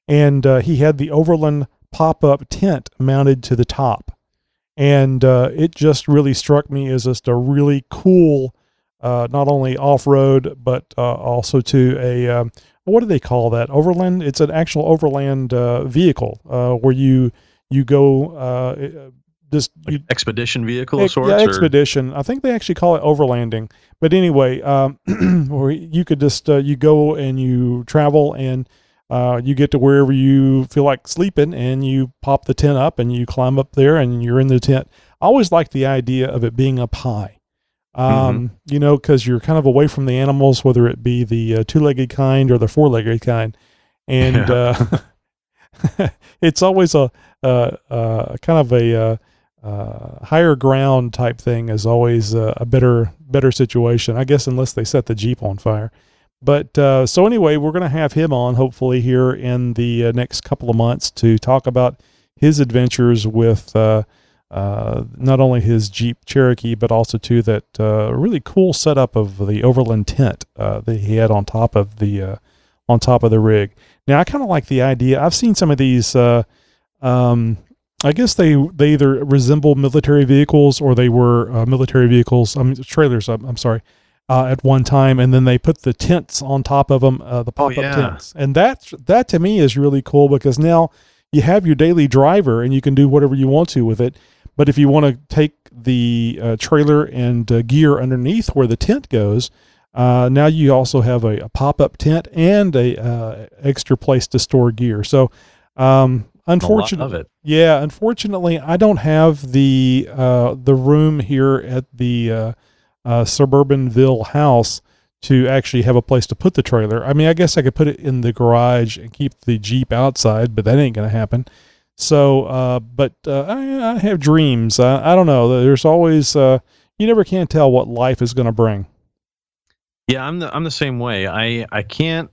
And uh, he had the Overland pop-up tent mounted to the top, and uh, it just really struck me as just a really cool, not only off-road but also to a um, what do they call that overland it's an actual overland vehicle where you you go uh, just you, expedition vehicle of sorts yeah, or- expedition. I think they actually call it overlanding. But anyway, um, *clears throat* where you could just uh, you go and you travel and uh, you get to wherever you feel like sleeping and you pop the tent up and you climb up there and you're in the tent. I always like the idea of it being up high. Um, You know, because you're kind of away from the animals, whether it be the uh, two-legged kind or the four-legged kind, and *laughs* uh, *laughs* it's always a uh, uh, kind of a uh, uh, higher ground type thing is always a better better situation, I guess, unless they set the jeep on fire. But so anyway, we're going to have him on hopefully here in the next couple of months to talk about his adventures with not only his Jeep Cherokee, but also too that really cool setup of the Overland tent that he had on top of the on top of the rig. Now I kind of like the idea. I've seen some of these. Um, I guess they they either resemble military vehicles or they were uh, military vehicles. I mean trailers. I'm, I'm sorry. Uh, at one time, and then they put the tents on top of them, uh, the pop-up yeah. tents, and that that to me is really cool because now you have your daily driver and you can do whatever you want to with it. But if you want to take the uh, trailer and uh, gear underneath where the tent goes, uh, now you also have a, a pop-up tent and a uh, extra place to store gear. So, um, unfortunately, yeah, unfortunately, I don't have the uh, the room here at the uh, uh, Suburbanville house to actually have a place to put the trailer. I mean, I guess I could put it in the garage and keep the Jeep outside, but that ain't gonna happen. So, uh, but uh, I, I have dreams. I, I don't know. There's always uh, you never can tell what life is gonna bring. Yeah, I'm the I'm the same way. I I can't.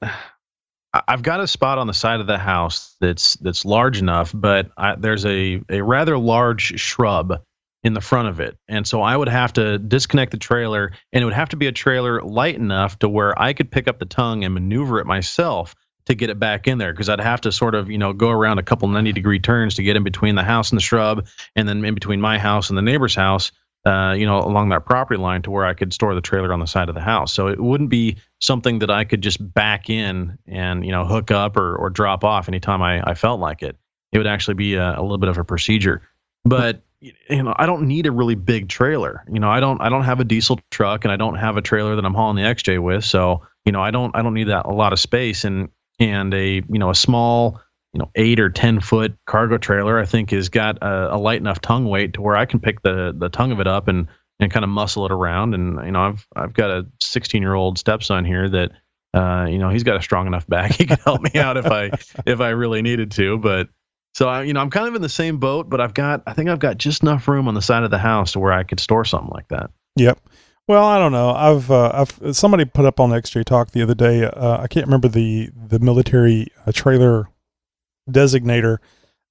I've got a spot on the side of the house that's that's large enough, but I, there's a a rather large shrub in the front of it, and so I would have to disconnect the trailer, and it would have to be a trailer light enough to where I could pick up the tongue and maneuver it myself to get it back in there because I'd have to sort of you know go around a couple 90 degree turns to get in between the house and the shrub, and then in between my house and the neighbor's house uh, you know, along that property line to where I could store the trailer on the side of the house. So it wouldn't be something that I could just back in and, you know, hook up or, or drop off anytime I, I felt like it. It would actually be a, a little bit of a procedure. But you know, I don't need a really big trailer. You know, I don't I don't have a diesel truck and I don't have a trailer that I'm hauling the XJ with. So, you know, I don't I don't need that a lot of space and and a you know a small you know eight or ten foot cargo trailer I think has got a, a light enough tongue weight to where I can pick the the tongue of it up and and kind of muscle it around. And you know, I've I've got a 16 year old stepson here that uh, you know he's got a strong enough back *laughs* he can help me out if I if I really needed to. But so I, you know, I'm kind of in the same boat, but I've got, I think I've got just enough room on the side of the house to where I could store something like that. Yep. Well, I don't know. I've, uh, I've somebody put up on XJ Talk the other day. Uh, I can't remember the the military uh, trailer designator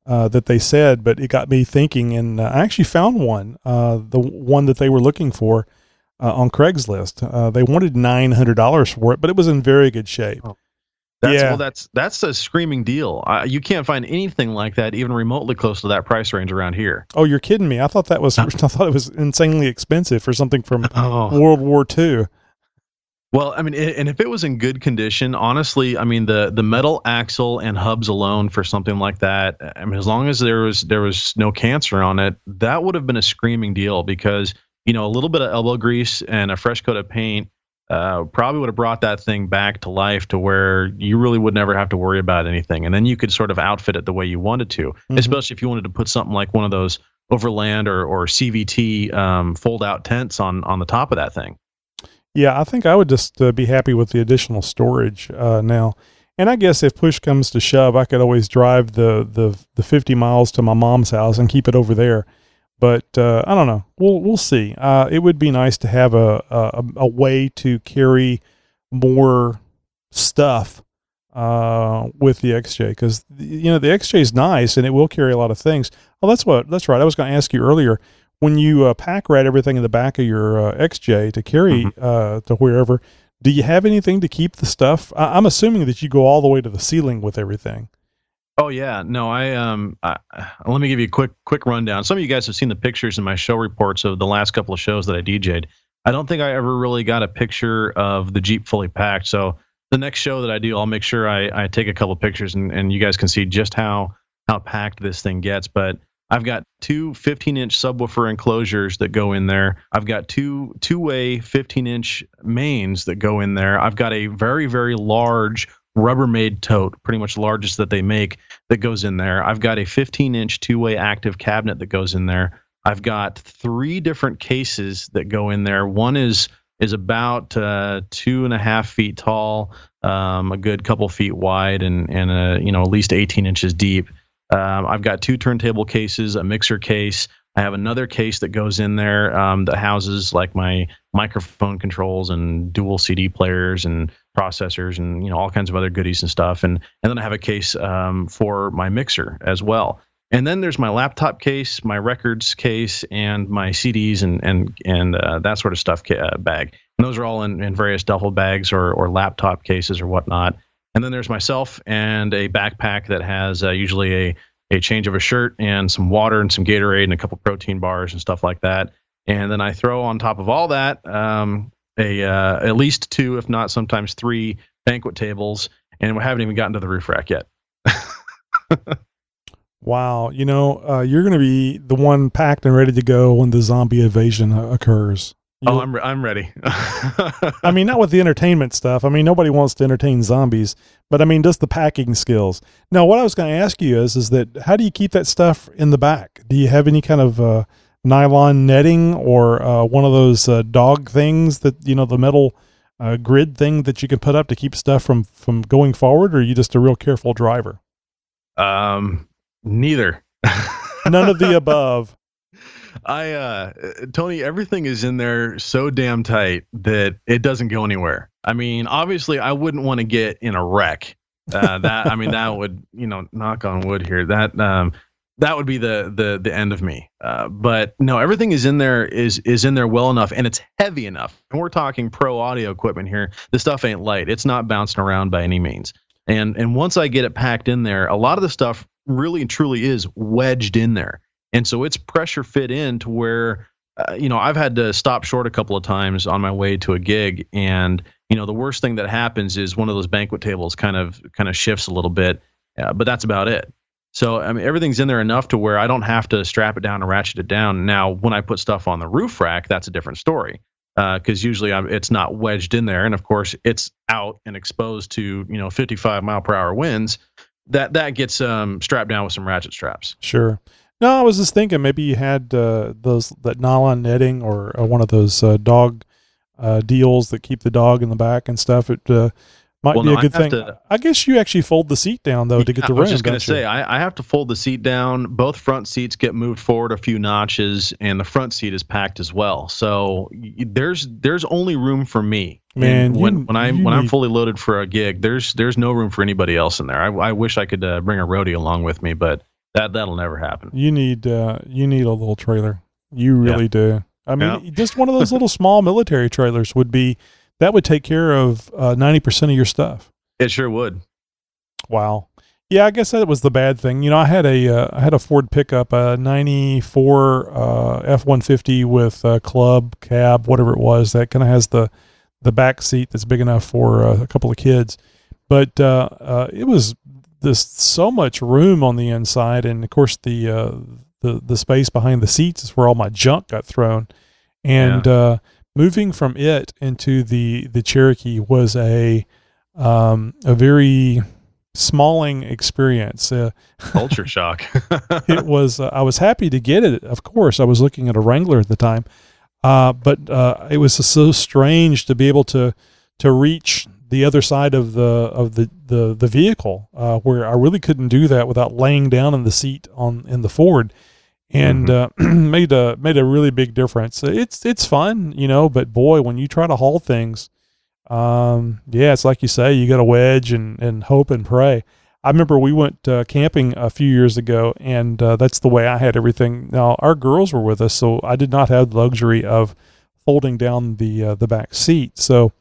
uh, that they said, but it got me thinking, and uh, I actually found one, uh, the one that they were looking for on Craigslist. they wanted nine hundred dollars for it, but it was in very good shape. Oh. That's, yeah. Well, that's that's a screaming deal. Uh, you can't find anything like that, even remotely close to that price range around here. Oh, you're kidding me! I thought that was *laughs* I thought it was insanely expensive for something from *laughs* oh. World War II. Well, I mean, and if it was in good condition, honestly, I mean the the metal axle and hubs alone for something like that, I mean, as long as there was there was no cancer on it, that would have been a screaming deal because you know a little bit of elbow grease and a fresh coat of paint uh, probably would have brought that thing back to life to where you really would never have to worry about anything. And then you could sort of outfit it the way you wanted to, mm-hmm. especially if you wanted to put something like one of those overland or, or CVT um, fold out tents on, on the top of that thing. Yeah, I think I would just uh, be happy with the additional storage uh, now. And I guess if push comes to shove, I could always drive the, the, the 50 miles to my mom's house and keep it over there but uh, I don't know. We'll we'll see. Uh, it would be nice to have a a, a way to carry more stuff uh, with the XJ because you know the XJ is nice and it will carry a lot of things. Oh, that's what that's right. I was going to ask you earlier when you uh, pack rat everything in the back of your uh, XJ to carry mm-hmm. uh, to wherever. Do you have anything to keep the stuff? I- I'm assuming that you go all the way to the ceiling with everything. Oh yeah, no, I um, I, let me give you a quick quick rundown. Some of you guys have seen the pictures in my show reports of the last couple of shows that I DJ'd. I don't think I ever really got a picture of the Jeep fully packed. So the next show that I do, I'll make sure I, I take a couple pictures and, and you guys can see just how how packed this thing gets. But I've got two 15 inch subwoofer enclosures that go in there. I've got two two way 15 inch mains that go in there. I've got a very very large Rubbermaid tote, pretty much largest that they make, that goes in there. I've got a 15 inch two way active cabinet that goes in there. I've got three different cases that go in there. One is is about uh, two and a half feet tall, um, a good couple feet wide, and and a, you know at least 18 inches deep. Um, I've got two turntable cases, a mixer case. I have another case that goes in there um, that houses like my microphone controls and dual CD players and processors and you know all kinds of other goodies and stuff. And and then I have a case um, for my mixer as well. And then there's my laptop case, my records case, and my CDs and and and uh, that sort of stuff uh, bag. And those are all in, in various duffel bags or or laptop cases or whatnot. And then there's myself and a backpack that has uh, usually a a change of a shirt and some water and some Gatorade and a couple protein bars and stuff like that. And then I throw on top of all that um, a uh, at least two, if not sometimes three banquet tables, and we haven't even gotten to the roof rack yet. wow, you know, uh, you're going to be the one packed and ready to go when the zombie invasion occurs. You, oh, I'm re- I'm ready. *laughs* I mean, not with the entertainment stuff. I mean, nobody wants to entertain zombies, but I mean, just the packing skills. Now, what I was going to ask you is, is that how do you keep that stuff in the back? Do you have any kind of uh, nylon netting or uh, one of those uh, dog things that you know the metal uh, grid thing that you can put up to keep stuff from from going forward, or are you just a real careful driver? Um, neither. *laughs* None of the above. I uh Tony, everything is in there so damn tight that it doesn't go anywhere. I mean, obviously I wouldn't want to get in a wreck. Uh, that I mean that would, you know, knock on wood here. That um that would be the the the end of me. Uh, but no, everything is in there is is in there well enough, and it's heavy enough. And we're talking pro audio equipment here. The stuff ain't light. It's not bouncing around by any means. And and once I get it packed in there, a lot of the stuff really and truly is wedged in there, and so it's pressure fit in to where. Uh, you know, I've had to stop short a couple of times on my way to a gig, and you know, the worst thing that happens is one of those banquet tables kind of kind of shifts a little bit, uh, but that's about it So I mean, everything's in there enough to where I don't have to strap it down and ratchet it down. Now, when I put stuff on the roof rack, that's a different story because uh, usually I'm, it's not wedged in there, and of course it's out and exposed to you know 55 mile per hour winds. That that gets um, strapped down with some ratchet straps. Sure. No, I was just thinking maybe you had uh, those that nylon netting or uh, one of those uh, dog uh, deals that keep the dog in the back and stuff. It uh, might well, be no, a good thing. To, I guess you actually fold the seat down though yeah, to get the rim. I was just going to say I, I, have to fold the seat down. Both front seats get moved forward a few notches, and the front seat is packed as well. So there's there's only room for me. Man, when you, when I'm when I'm fully loaded for a gig, there's there's no room for anybody else in there. I, I wish I could uh, bring a roadie along with me, but that that'll never happen. You need uh, you need a little trailer. You really yeah. do. I mean, yeah. just one of those *laughs* little small military trailers would be that would take care of uh, ninety uh, percent of your stuff. It sure would. Wow. Yeah, I guess that was the bad thing. You know, I had a uh, I had a Ford pickup, a '94 uh, F-150 with a club cab, whatever it was. That kind of has the the back seat that's big enough for uh, a couple of kids. But uh, uh, it was this so much room on the inside, and of course the uh, the the space behind the seats is where all my junk got thrown. And yeah. moving from it into the the Cherokee was a um, a very smalling experience. Uh, Culture *laughs* shock. it *laughs* was. Uh, I was happy to get it. Of course, I was looking at a Wrangler at the time, uh, but uh, it was so strange to be able to to reach the other side of the of the the, the vehicle, uh, where I really couldn't do that without laying down in the seat on in the Ford. And mm-hmm. Uh, *clears throat* made a made a really big difference. It's it's fun, you know, but boy, when you try to haul things, um, yeah, it's like you say, you got to wedge and, and hope and pray. I remember we went uh, camping a few years ago, and uh, that's the way I had everything. Now our girls were with us, so I did not have the luxury of folding down the uh, the back seat. So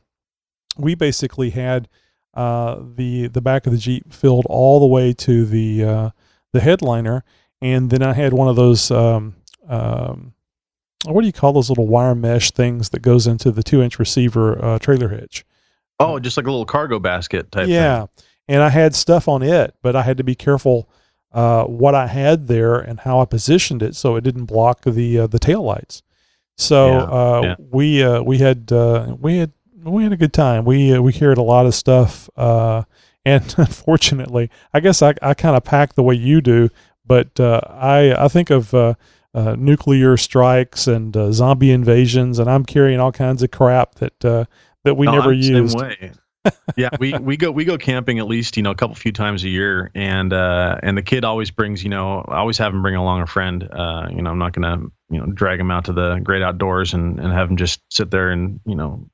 we basically had uh, the the back of the Jeep filled all the way to the uh, the headliner, and then I had one of those um, um, what do you call those little wire mesh things that goes into the two inch receiver uh, trailer hitch? Oh, just like a little cargo basket type. Yeah, thing. and I had stuff on it, but I had to be careful uh, what I had there and how I positioned it so it didn't block the uh, the tail lights. So yeah, uh, yeah. we uh, we had uh, we had we had a good time. We uh, we carried a lot of stuff, uh, and *laughs* unfortunately, I guess I I kind of pack the way you do, but uh, I I think of uh, uh, nuclear strikes and uh, zombie invasions, and I'm carrying all kinds of crap that uh, that we no, never I'm used. yeah, we, we go we go camping at least you know a couple few times a year, and uh, and the kid always brings you know I always have him bring along a friend. Uh, you know I'm not gonna you know drag him out to the great outdoors and and have him just sit there and you know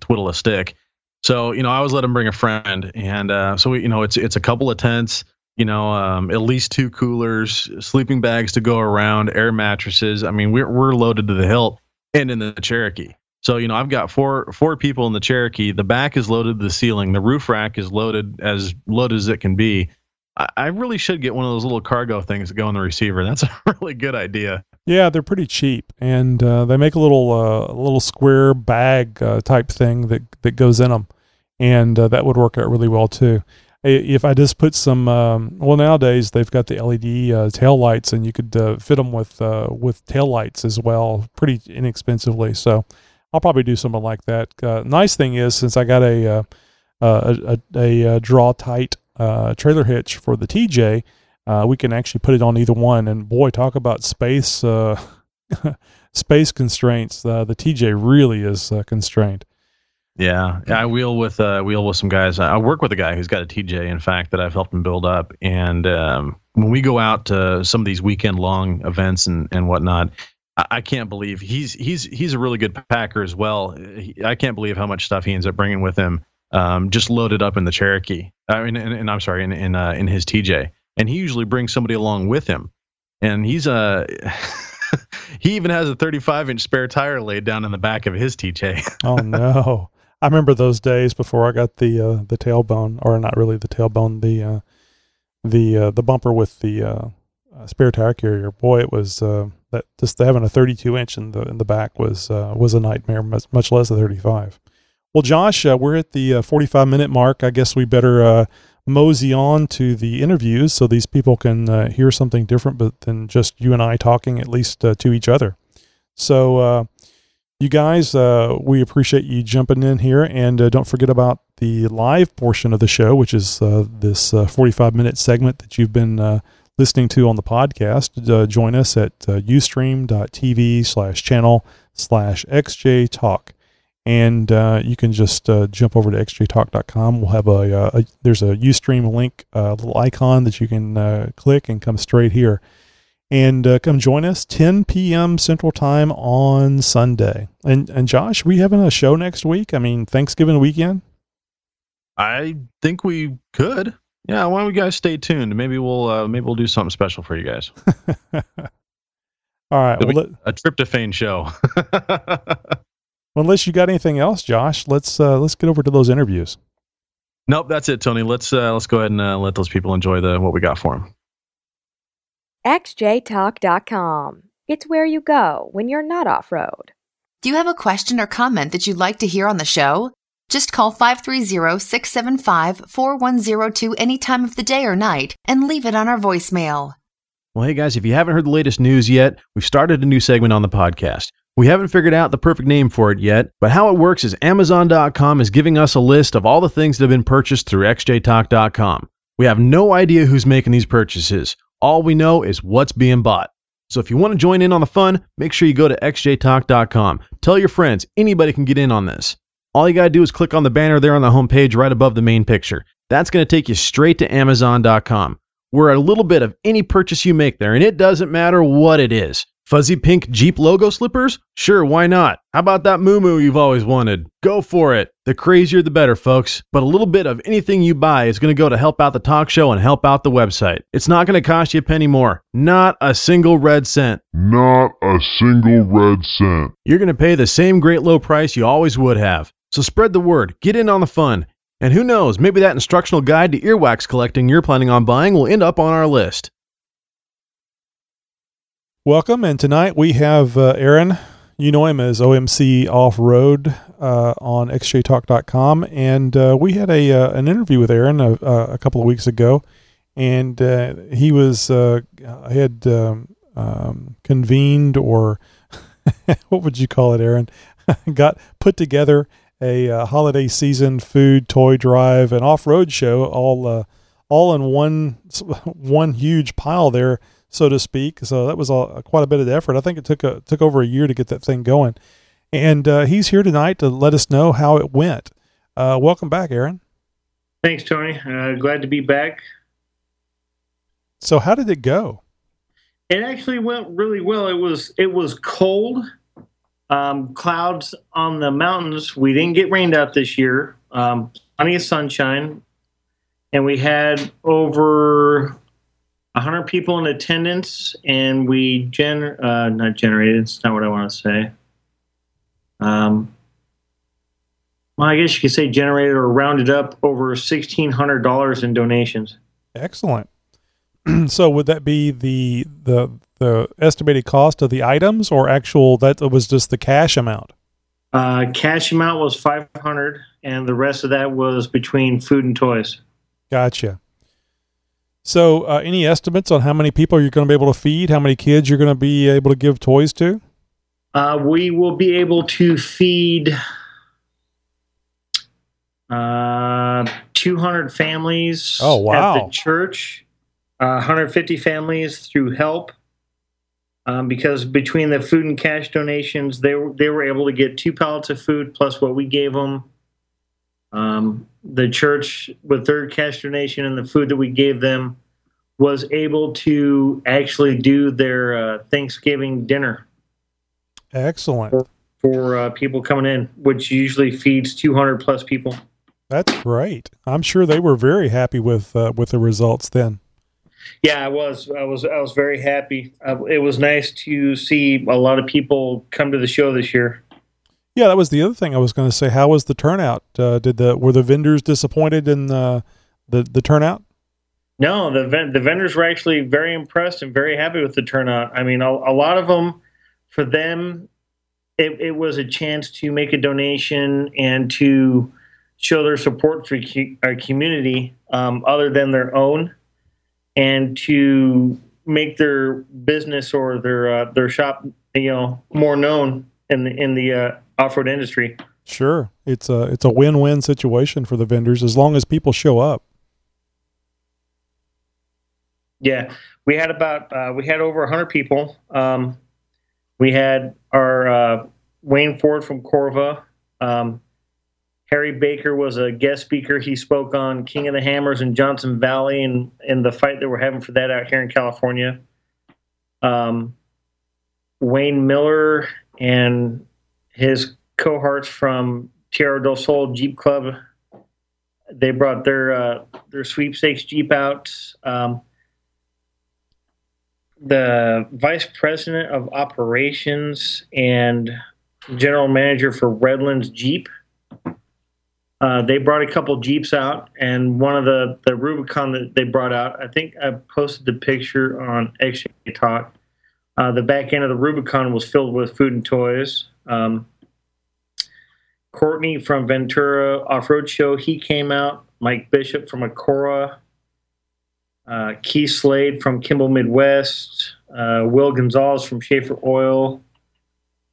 twiddle a stick. So you know I always let him bring a friend, and uh, so we, you know it's it's a couple of tents you know, um, at least two coolers, sleeping bags to go around, air mattresses. I mean, we're we're loaded to the hilt, and in the Cherokee. So you know, I've got four four people in the Cherokee. The back is loaded to the ceiling. The roof rack is loaded as loaded as it can be. I, I really should get one of those little cargo things that go in the receiver. That's *laughs* a really good idea. Yeah, they're pretty cheap, and uh, they make a little uh, little square bag uh, type thing that that goes in them, and uh, that would work out really well too if I just put some, um, well, nowadays they've got the LED uh, tail lights, and you could uh, fit them with uh, with tail lights as well, pretty inexpensively. So I'll probably do something like that. Nice thing is, since I got a a, a, a, Draw-Tite trailer hitch for the TJ, we can actually put it on either one. And boy, talk about space uh, *laughs* space constraints. Uh, the TJ really is constrained. Yeah, I wheel with uh, wheel with some guys. I work with a guy who's got a TJ, in fact, that I've helped him build up. And um, when we go out to some of these weekend long events and and whatnot, I, can't believe he's he's he's a really good packer as well. I can't believe how much stuff he ends up bringing with him, um, just loaded up in the Cherokee. I mean, and, and I'm sorry, in in uh, in his TJ, and he usually brings somebody along with him, and he's a. *laughs* he even has a 35 inch spare tire laid down in the back of his TJ. *laughs* oh no. I remember those days before I got the uh, the tailbone, or not really the tailbone, the uh, the uh, the bumper with the uh, uh, spare tire carrier. Boy, it was uh, that just having a 32 inch in the in the back was was a nightmare, much, much less a 35. Well, Josh, we're at the 45 minute mark. I guess we better mosey on to the interviews so these people can uh, hear something different but than just you and I talking at least uh, to each other. So uh, you guys, uh, we appreciate you jumping in here and uh, don't forget about the live portion of the show, which is uh, this 45 minute segment that you've been listening to on the podcast. join us at ustream.tv slash channel slash xj talk and uh, you can just uh, jump over to xjtalk.com. We'll have a, uh, a there's a UStream link, a uh, little icon that you can uh, click and come straight here, and uh, come join us 10 p.m. Central Time on Sunday. And and Josh, we having a show next week? I mean, Thanksgiving weekend. I think we could. Yeah, why don't we guys stay tuned? Maybe we'll maybe we'll do something special for you guys. *laughs* All right, well, let, a tryptophan show. *laughs* Well, unless you got anything else, Josh, let's uh, let's get over to those interviews. Nope, that's it, Tony. Let's uh, let's go ahead and uh, let those people enjoy the what we got for them. XJTalk.com. It's where you go when you're not off road. Do you have a question or comment that you'd like to hear on the show? Just call 530-675-4102 any time of the day or night and leave it on our voicemail. Well, hey guys, if you haven't heard the latest news yet, we've started a new segment on the podcast. We haven't figured out the perfect name for it yet, but how it works is Amazon.com is giving us a list of all the things that have been purchased through XJTalk.com. We have no idea who's making these purchases. All we know is what's being bought. So if you want to join in on the fun, make sure you go to xjtalk.com. Tell your friends, anybody can get in on this. All you got to do is click on the banner there on the homepage right above the main picture. That's going to take you straight to Amazon.com. We're a little bit of any purchase you make there, and it doesn't matter what it is. Fuzzy pink Jeep logo slippers? Sure, why not? How about that moo moo you've always wanted? Go for it. The crazier the better, folks. But a little bit of anything you buy is going to go to help out the talk show and help out the website. It's not going to cost you a penny more. Not a single red cent. Not a single red cent. You're going to pay the same great low price you always would have. So spread the word, get in on the fun. And who knows, maybe that instructional guide to earwax collecting you're planning on buying will end up on our list. Welcome, and tonight we have uh, Aaron. You know him as OMC Off Road uh, on xjtalk.com, and uh, we had a uh, an interview with Aaron a, a, couple of weeks ago, and uh, he was uh, had um, um, convened or *laughs* what would you call it, Aaron? *laughs* Got put together a holiday season food toy drive and off road show all all in one *laughs* one huge pile there so to speak. So that was a, quite a bit of effort. I think it took a, took over a year to get that thing going. And uh, he's here tonight to let us know how it went. Uh, welcome back, Aaron. Thanks, Tony. Uh, glad to be back. So, how did it go? It actually went really well. It was it was cold, um, clouds on the mountains. We didn't get rained out this year. Um, plenty of sunshine, and we had over 100 people in attendance, and we gen uh, not generated. It's not what I want to say. Um, well, I guess you could say generated or rounded up over sixteen hundred dollars in donations. Excellent. *clears throat* so, would that be the the the estimated cost of the items, or actual that was just the cash amount? Uh, cash amount was five hundred, and the rest of that was between food and toys. Gotcha. So, uh, any estimates on how many people you're going to be able to feed? How many kids you're going to be able to give toys to? Uh, we will be able to feed uh, 200 families. Oh wow! At the church, uh, 150 families through help. Um, because between the food and cash donations, they were they were able to get two pallets of food plus what we gave them. Um, the church, with their cash donation and the food that we gave them, was able to actually do their uh, Thanksgiving dinner. Excellent. For, for uh, people coming in, which usually feeds 200 plus people. That's great. I'm sure they were very happy with uh, with the results then. Yeah, I was. I was. I was very happy. Uh, it was nice to see a lot of people come to the show this year. Yeah, that was the other thing I was going to say. How was the turnout? Uh, did the were the vendors disappointed in the the, the turnout? No, the the vendors were actually very impressed and very happy with the turnout. I mean, a, a lot of them, for them, it, it was a chance to make a donation and to show their support for our community um, other than their own, and to make their business or their uh, their shop, you know, more known in the in the uh, off road industry. Sure, it's a it's a win win situation for the vendors as long as people show up. Yeah, we had about uh, we had over hundred people. Um, we had our uh, Wayne Ford from Corva. Um, Harry Baker was a guest speaker. He spoke on King of the Hammers in Johnson Valley and, and the fight that we're having for that out here in California. Um, Wayne Miller and his cohorts from Tierra del Sol Jeep Club, they brought their uh, their sweepstakes Jeep out. Um, the vice president of operations and general manager for Redlands Jeep. Uh, they brought a couple Jeeps out, and one of the the Rubicon that they brought out, I think I posted the picture on XJ Talk. Uh, the back end of the Rubicon was filled with food and toys. Um, Courtney from Ventura Off Road Show, he came out. Mike Bishop from Acora, uh, Keith Slade from Kimball Midwest, uh, Will Gonzalez from Schaeffer Oil,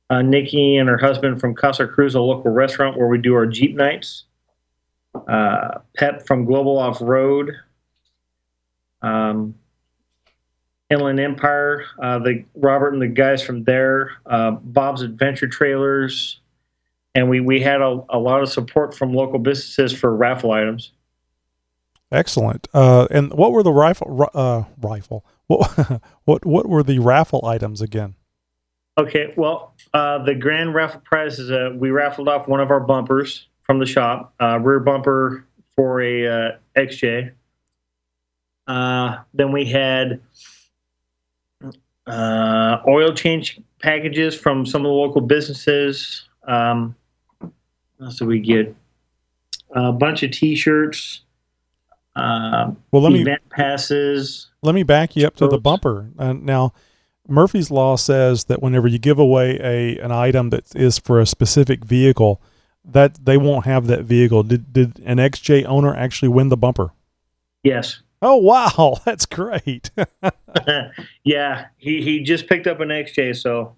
uh, Nikki and her husband from Casa Cruz, a local restaurant where we do our Jeep nights, uh, Pep from Global Off Road, um, Inland Empire, uh, the Robert and the guys from there, uh, Bob's Adventure Trailers, and we we had a, a lot of support from local businesses for raffle items. Excellent. Uh, and what were the rifle? Uh, rifle. What *laughs* what what were the raffle items again? Okay. Well, uh, the grand raffle prize is a we raffled off one of our bumpers from the shop, uh, rear bumper for a uh, XJ. Uh, then we had uh, oil change packages from some of the local businesses. Um, else did we get? A bunch of T-shirts. Uh, well, let event me passes. Let me back you up to the bumper. Uh, now, Murphy's law says that whenever you give away a an item that is for a specific vehicle, that they won't have that vehicle. Did did an XJ owner actually win the bumper? Yes. Oh wow, *laughs* that's great. *laughs* *laughs* yeah, he he just picked up an XJ, so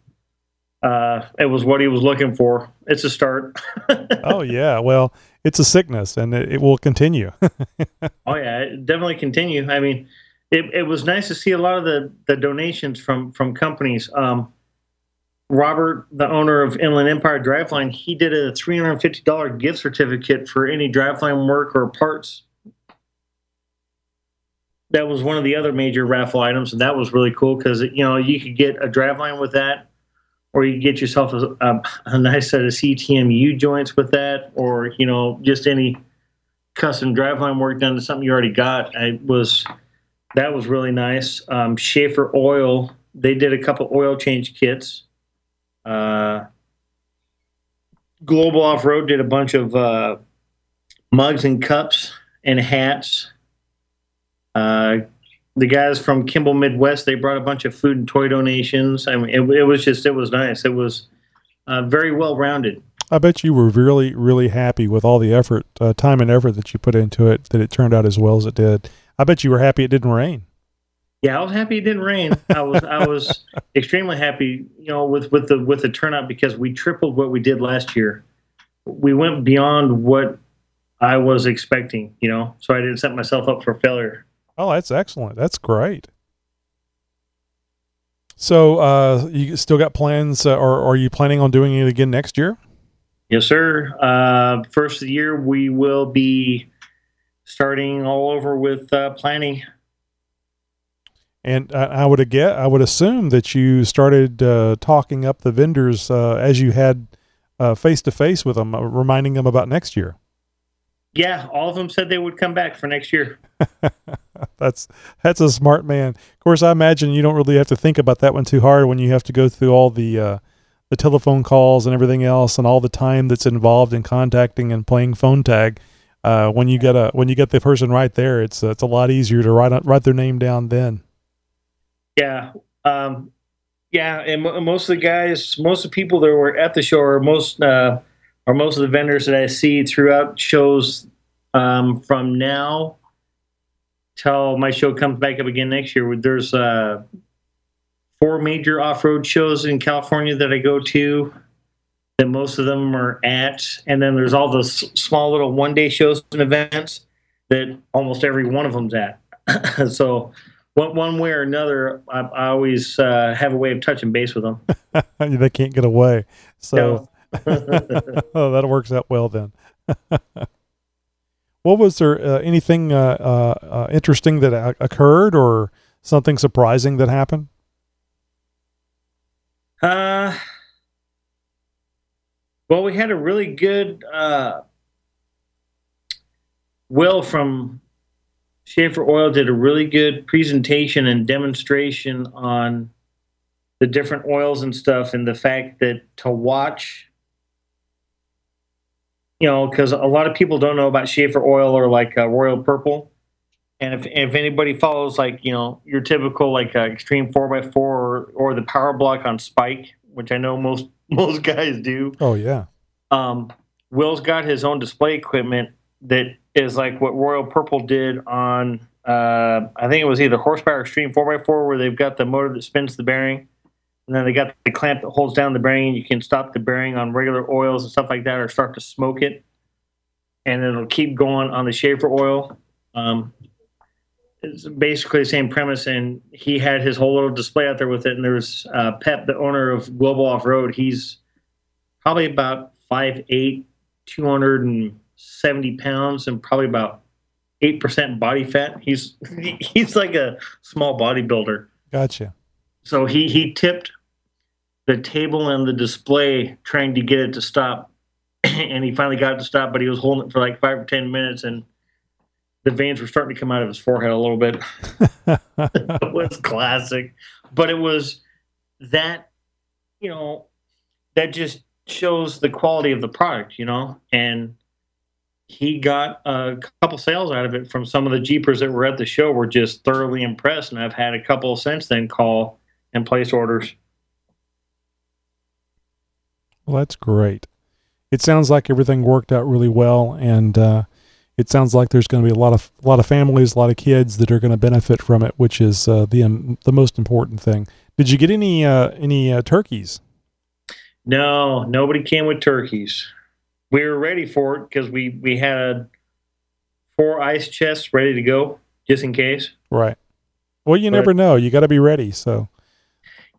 uh, it was what he was looking for. It's a start. *laughs* oh yeah, well, it's a sickness, and it, it will continue. *laughs* oh yeah, definitely continue. I mean, it, it was nice to see a lot of the the donations from from companies. Um, Robert, the owner of Inland Empire Driveline, he did a three hundred and fifty dollar gift certificate for any driveline work or parts. That was one of the other major raffle items, and that was really cool because you know you could get a driveline with that or you get yourself a, a, a, nice set of CTM joints with that, or you know just any custom driveline work done to something you already got. I was that was really nice. Um, Schaeffer Oil they did a couple oil change kits. Uh, Global Off Road did a bunch of uh, mugs and cups and hats. The guys from Kimball Midwest they brought a bunch of food and toy donations. I mean, it, it was just it was nice. It was uh, very well rounded. I bet you were really really happy with all the effort, uh, time and effort that you put into it. That it turned out as well as it did. I bet you were happy it didn't rain. Yeah, I was happy it didn't rain. I was I was *laughs* extremely happy, you know, with with the with the turnout because we tripled what we did last year. We went beyond what I was expecting, you know, so I didn't set myself up for failure. Oh, that's excellent. That's great. So, uh, you still got plans, uh, or, or, are you planning on doing it again next year? Yes, sir. Uh, first of the year, we will be starting all over with uh, planning. And I, I would get, I would assume that you started uh, talking up the vendors uh, as you had face to face with them, reminding them about next year. Yeah, all of them said they would come back for next year. *laughs* *laughs* that's that's a smart man. Of course, I imagine you don't really have to think about that one too hard when you have to go through all the uh, the telephone calls and everything else, and all the time that's involved in contacting and playing phone tag. Uh, when you get a when you get the person right there, it's uh, it's a lot easier to write write their name down then. Yeah, um, yeah, and most of the guys, most of the people that were at the show, or most uh, or most of the vendors that I see throughout shows um, from now till my show comes back up again next year. There's uh, four major off-road shows in California that I go to. That most of them are at, and then there's all those small little one-day shows and events that almost every one of them's at. *laughs* so, one, one way or another, I, I always uh, have a way of touching base with them. *laughs* they can't get away. So oh, *laughs* that works out well then. What was there? Uh, anything uh, uh, uh interesting that occurred, or something surprising that happened? Uh, well, we had a really good uh, Will from Schaeffer Oil did a really good presentation and demonstration on the different oils and stuff, and the fact that to watch, you know, because a lot of people don't know about Schaeffer Oil or like uh, Royal Purple. And if, if anybody follows like you know your typical like uh, extreme four x four or the power block on Spike, which I know most *laughs* most guys do. Oh yeah. Um, Will's got his own display equipment that is like what Royal Purple did on uh, I think it was either horsepower extreme 4x4 where they've got the motor that spins the bearing and then they got the clamp that holds down the bearing you can stop the bearing on regular oils and stuff like that or start to smoke it and it'll keep going on the Schaeffer oil um, it's basically the same premise and he had his whole little display out there with it and there's uh, Pep the owner of Global Off-Road he's probably about 5'8 200 and 70 pounds and probably about 8% body fat. He's *laughs* he's like a small bodybuilder. Gotcha. So he he tipped the table and the display trying to get it to stop. *clears throat* and he finally got it to stop, but he was holding it for like 5 or 10 minutes and the veins were starting to come out of his forehead a little bit. *laughs* it was classic. But it was that, you know, that just shows the quality of the product, you know, and he got a couple sales out of it from some of the jeepers that were at the show were just thoroughly impressed and i've had a couple since then call and place orders well that's great it sounds like everything worked out really well and uh, it sounds like there's going to be a lot of a lot of families a lot of kids that are going to benefit from it which is uh, the um, the most important thing did you get any uh, any uh, turkeys no nobody came with turkeys we were ready for it because we we had four ice chests ready to go just in case. Right. Well, you but, never know. You got to be ready. So.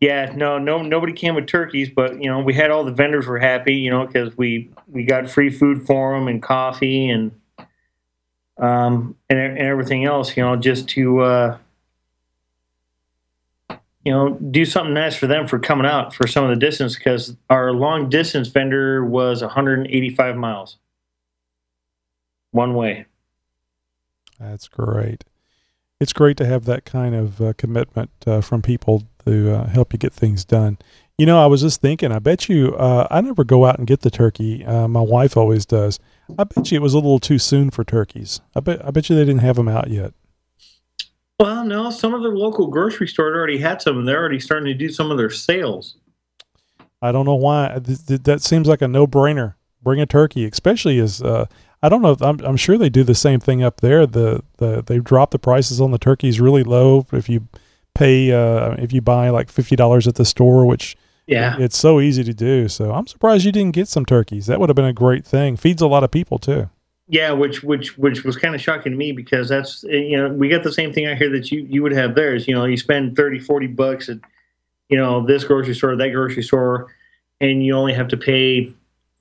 Yeah, no, no, nobody came with turkeys, but you know, we had all the vendors were happy, you know, because we we got free food for them and coffee and um and, and everything else, you know, just to uh, you know, do something nice for them for coming out for some of the distance because our long distance vendor was 185 miles one way. That's great. It's great to have that kind of uh, commitment uh, from people to uh, help you get things done. You know, I was just thinking, I bet you, uh, I never go out and get the turkey. Uh, my wife always does. I bet you it was a little too soon for turkeys. I bet, I bet you they didn't have them out yet. Well, no, some of the local grocery stores already had some, and they're already starting to do some of their sales. I don't know why. That seems like a no-brainer. Bring a turkey, especially as uh, I don't know. I'm, I'm sure they do the same thing up there. The the they drop the prices on the turkeys really low. If you pay, uh, if you buy like fifty dollars at the store, which yeah, it's so easy to do. So I'm surprised you didn't get some turkeys. That would have been a great thing. Feeds a lot of people too. Yeah, which which which was kind of shocking to me because that's you know we got the same thing out here that you you would have theirs. You know, you spend 30, 40 bucks at you know this grocery store, that grocery store, and you only have to pay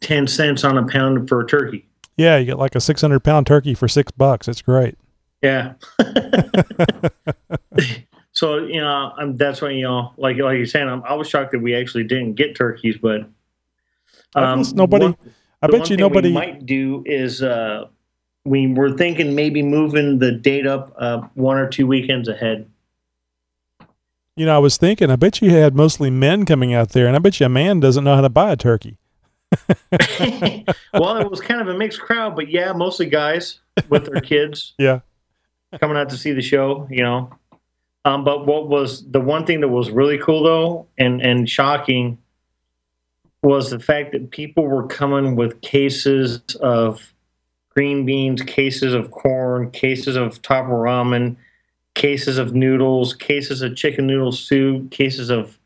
ten cents on a pound for a turkey. Yeah, you get like a six hundred pound turkey for six bucks. It's great. Yeah. *laughs* *laughs* so you know, I'm, that's why you know, like like you're saying, I'm, I was shocked that we actually didn't get turkeys, but um, nobody. One, I bet you nobody might do is uh, we were thinking maybe moving the date up uh, one or two weekends ahead. You know, I was thinking, I bet you had mostly men coming out there, and I bet you a man doesn't know how to buy a turkey. *laughs* well, it was kind of a mixed crowd, but yeah, mostly guys with their kids. *laughs* yeah, coming out to see the show. You know, um, but what was the one thing that was really cool though, and and shocking was the fact that people were coming with cases of green beans, cases of corn, cases of top ramen, cases of noodles, cases of chicken noodle soup, cases of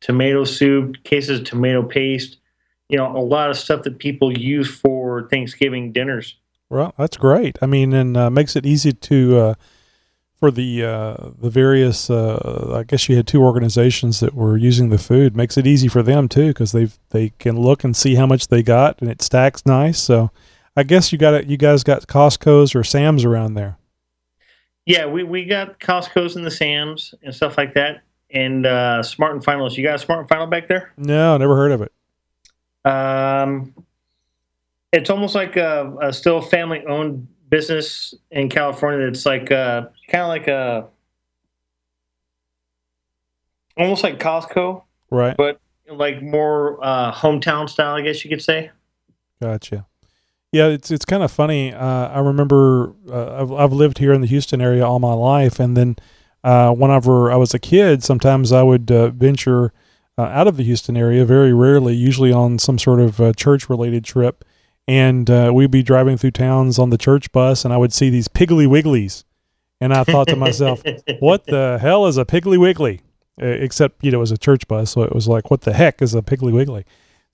tomato soup, cases of tomato paste. You know, a lot of stuff that people use for Thanksgiving dinners. Well, that's great. I mean, and uh, makes it easy to uh, for the uh, the various. Uh, I guess you had two organizations that were using the food. Makes it easy for them too because they they can look and see how much they got, and it stacks nice. So, I guess you got it. You guys got Costco's or Sam's around there. Yeah, we, we got Costco's and the Sam's and stuff like that, and uh, Smart and Finals. You got a Smart and Final back there? No, never heard of it. Um, it's almost like a, a still family owned business in California. That's like uh, kind of like a almost like Costco, Right. but like more uh, hometown style, I guess you could say. Gotcha. Yeah, it's it's kind of funny. Uh, I remember uh, I've, I've lived here in the Houston area all my life, and then uh, whenever I was a kid, sometimes I would uh, venture uh, out of the Houston area. Very rarely, usually on some sort of uh, church-related trip, and uh, we'd be driving through towns on the church bus, and I would see these Piggly Wigglies, and I thought to myself, *laughs* "What the hell is a Piggly Wiggly?" Uh, except you know it was a church bus, so it was like, "What the heck is a Piggly Wiggly?"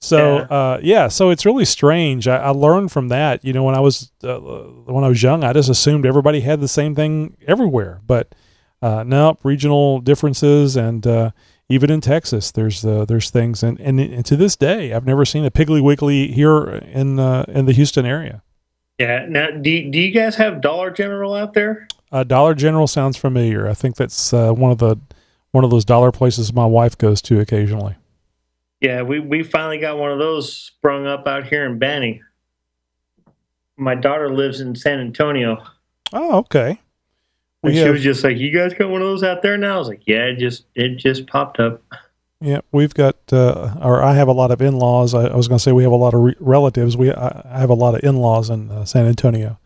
So Yeah. uh, yeah, so it's really strange. I, I learned from that. You know, when I was uh, when I was young, I just assumed everybody had the same thing everywhere, but uh, no, regional differences, and uh, even in Texas, there's uh, there's things, and, and and to this day, I've never seen a Piggly Wiggly here in uh, in the Houston area. Yeah. Now, do do you guys have Dollar General out there? Uh, Dollar General sounds familiar. I think that's uh, one of the one of those dollar places my wife goes to occasionally. Yeah, we, we finally got one of those sprung up out here in Banning. My daughter lives in San Antonio. Oh, okay. And We she have- was just like, "You guys got one of those out there now?" I was like, "Yeah, it just it just popped up." Yeah, we've got, uh, or I have a lot of in-laws. I, I was going to say we have a lot of re- relatives. We I, I have a lot of in-laws in uh, San Antonio.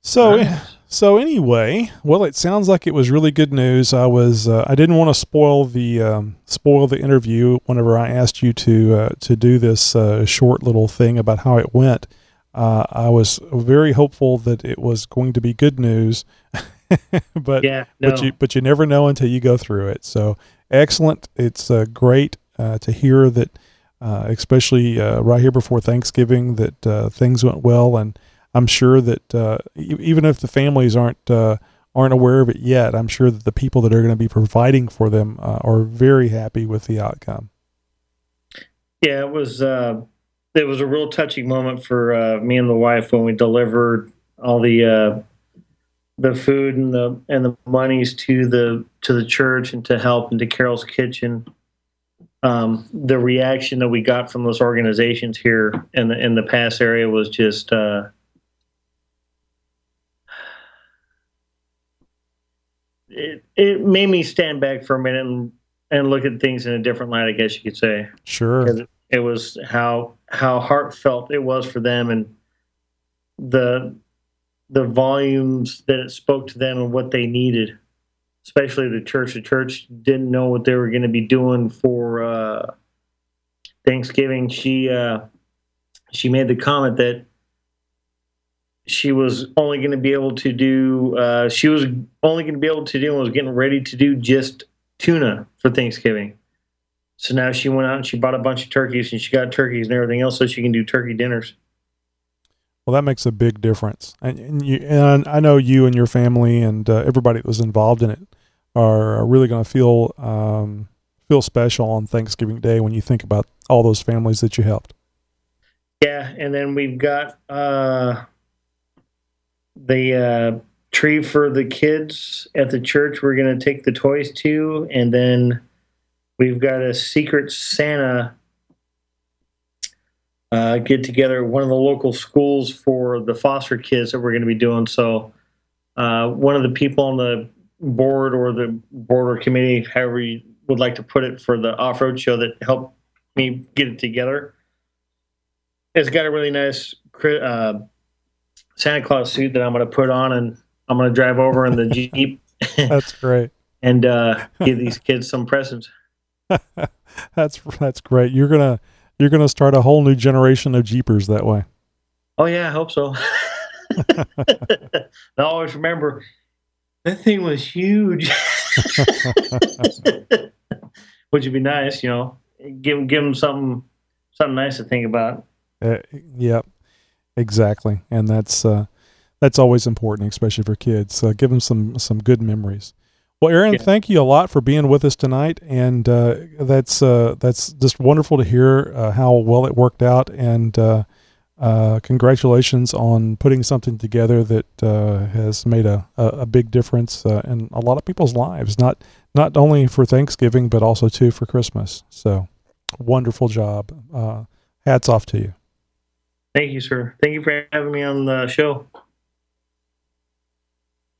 So, Nice. so anyway, well, it sounds like it was really good news. I was, uh, I didn't want to spoil the um, spoil the interview whenever I asked you to uh, to do this uh, short little thing about how it went. Uh, I was very hopeful that it was going to be good news, *laughs* but Yeah, no, but you but you never know until you go through it. So excellent. It's uh, great uh, to hear that, uh, especially uh, right here before Thanksgiving, that uh, things went well, and I'm sure that even if the families aren't uh, aren't aware of it yet, I'm sure that the people that are going to be providing for them uh, are very happy with the outcome. yeah, it was uh, it was a real touching moment for uh, me and the wife when we delivered all the uh, the food and the and the monies to the to the church and to help and to Carol's Kitchen. Um, the reaction that we got from those organizations here in the in the pass area was just uh, it it made me stand back for a minute and, and look at things in a different light. I guess you could say Sure. because it was how how heartfelt it was for them and the the volumes that it spoke to them and what they needed especially the church the church didn't know what they were going to be doing for uh thanksgiving. She uh she made the comment that she was only going to be able to do uh she was only going to be able to do and was getting ready to do just tuna for thanksgiving so now she went out and she bought a bunch of turkeys and she got turkeys and everything else so she can do turkey dinners. Well, that makes a big difference, and, and, you, and I know you and your family and uh, everybody that was involved in it are really going to feel um, feel special on Thanksgiving Day when you think about all those families that you helped. Yeah, and then we've got uh, the uh, tree for the kids at the church. We're going to take the toys to, and then we've got a secret Santa uh, get together at one of the local schools for the foster kids that we're going to be doing. So, uh, one of the people on the board or the board or committee, however you would like to put it, for the off road show that helped me get it together, has got a really nice uh, Santa Claus suit that I'm going to put on and I'm going to drive over in the Jeep That's great. *laughs* and uh, give these kids some presents. *laughs* that's that's great. You're gonna you're going to start a whole new generation of Jeepers that way. Oh yeah, I hope so. *laughs* I always remember that thing was huge. *laughs* Which would be nice, you know. Give give them something something nice to think about. Uh, yep, exactly, and that's uh, that's always important, especially for kids. Uh, give them some some good memories. Well, Aaron, yeah. thank you a lot for being with us tonight, and uh, that's uh, that's just wonderful to hear uh, how well it worked out, and uh, uh, congratulations on putting something together that uh, has made a, a, a big difference in a lot of people's lives. Not not only for Thanksgiving, but also too for Christmas. So, wonderful job. hats off to you. Thank you, sir. Thank you for having me on the show.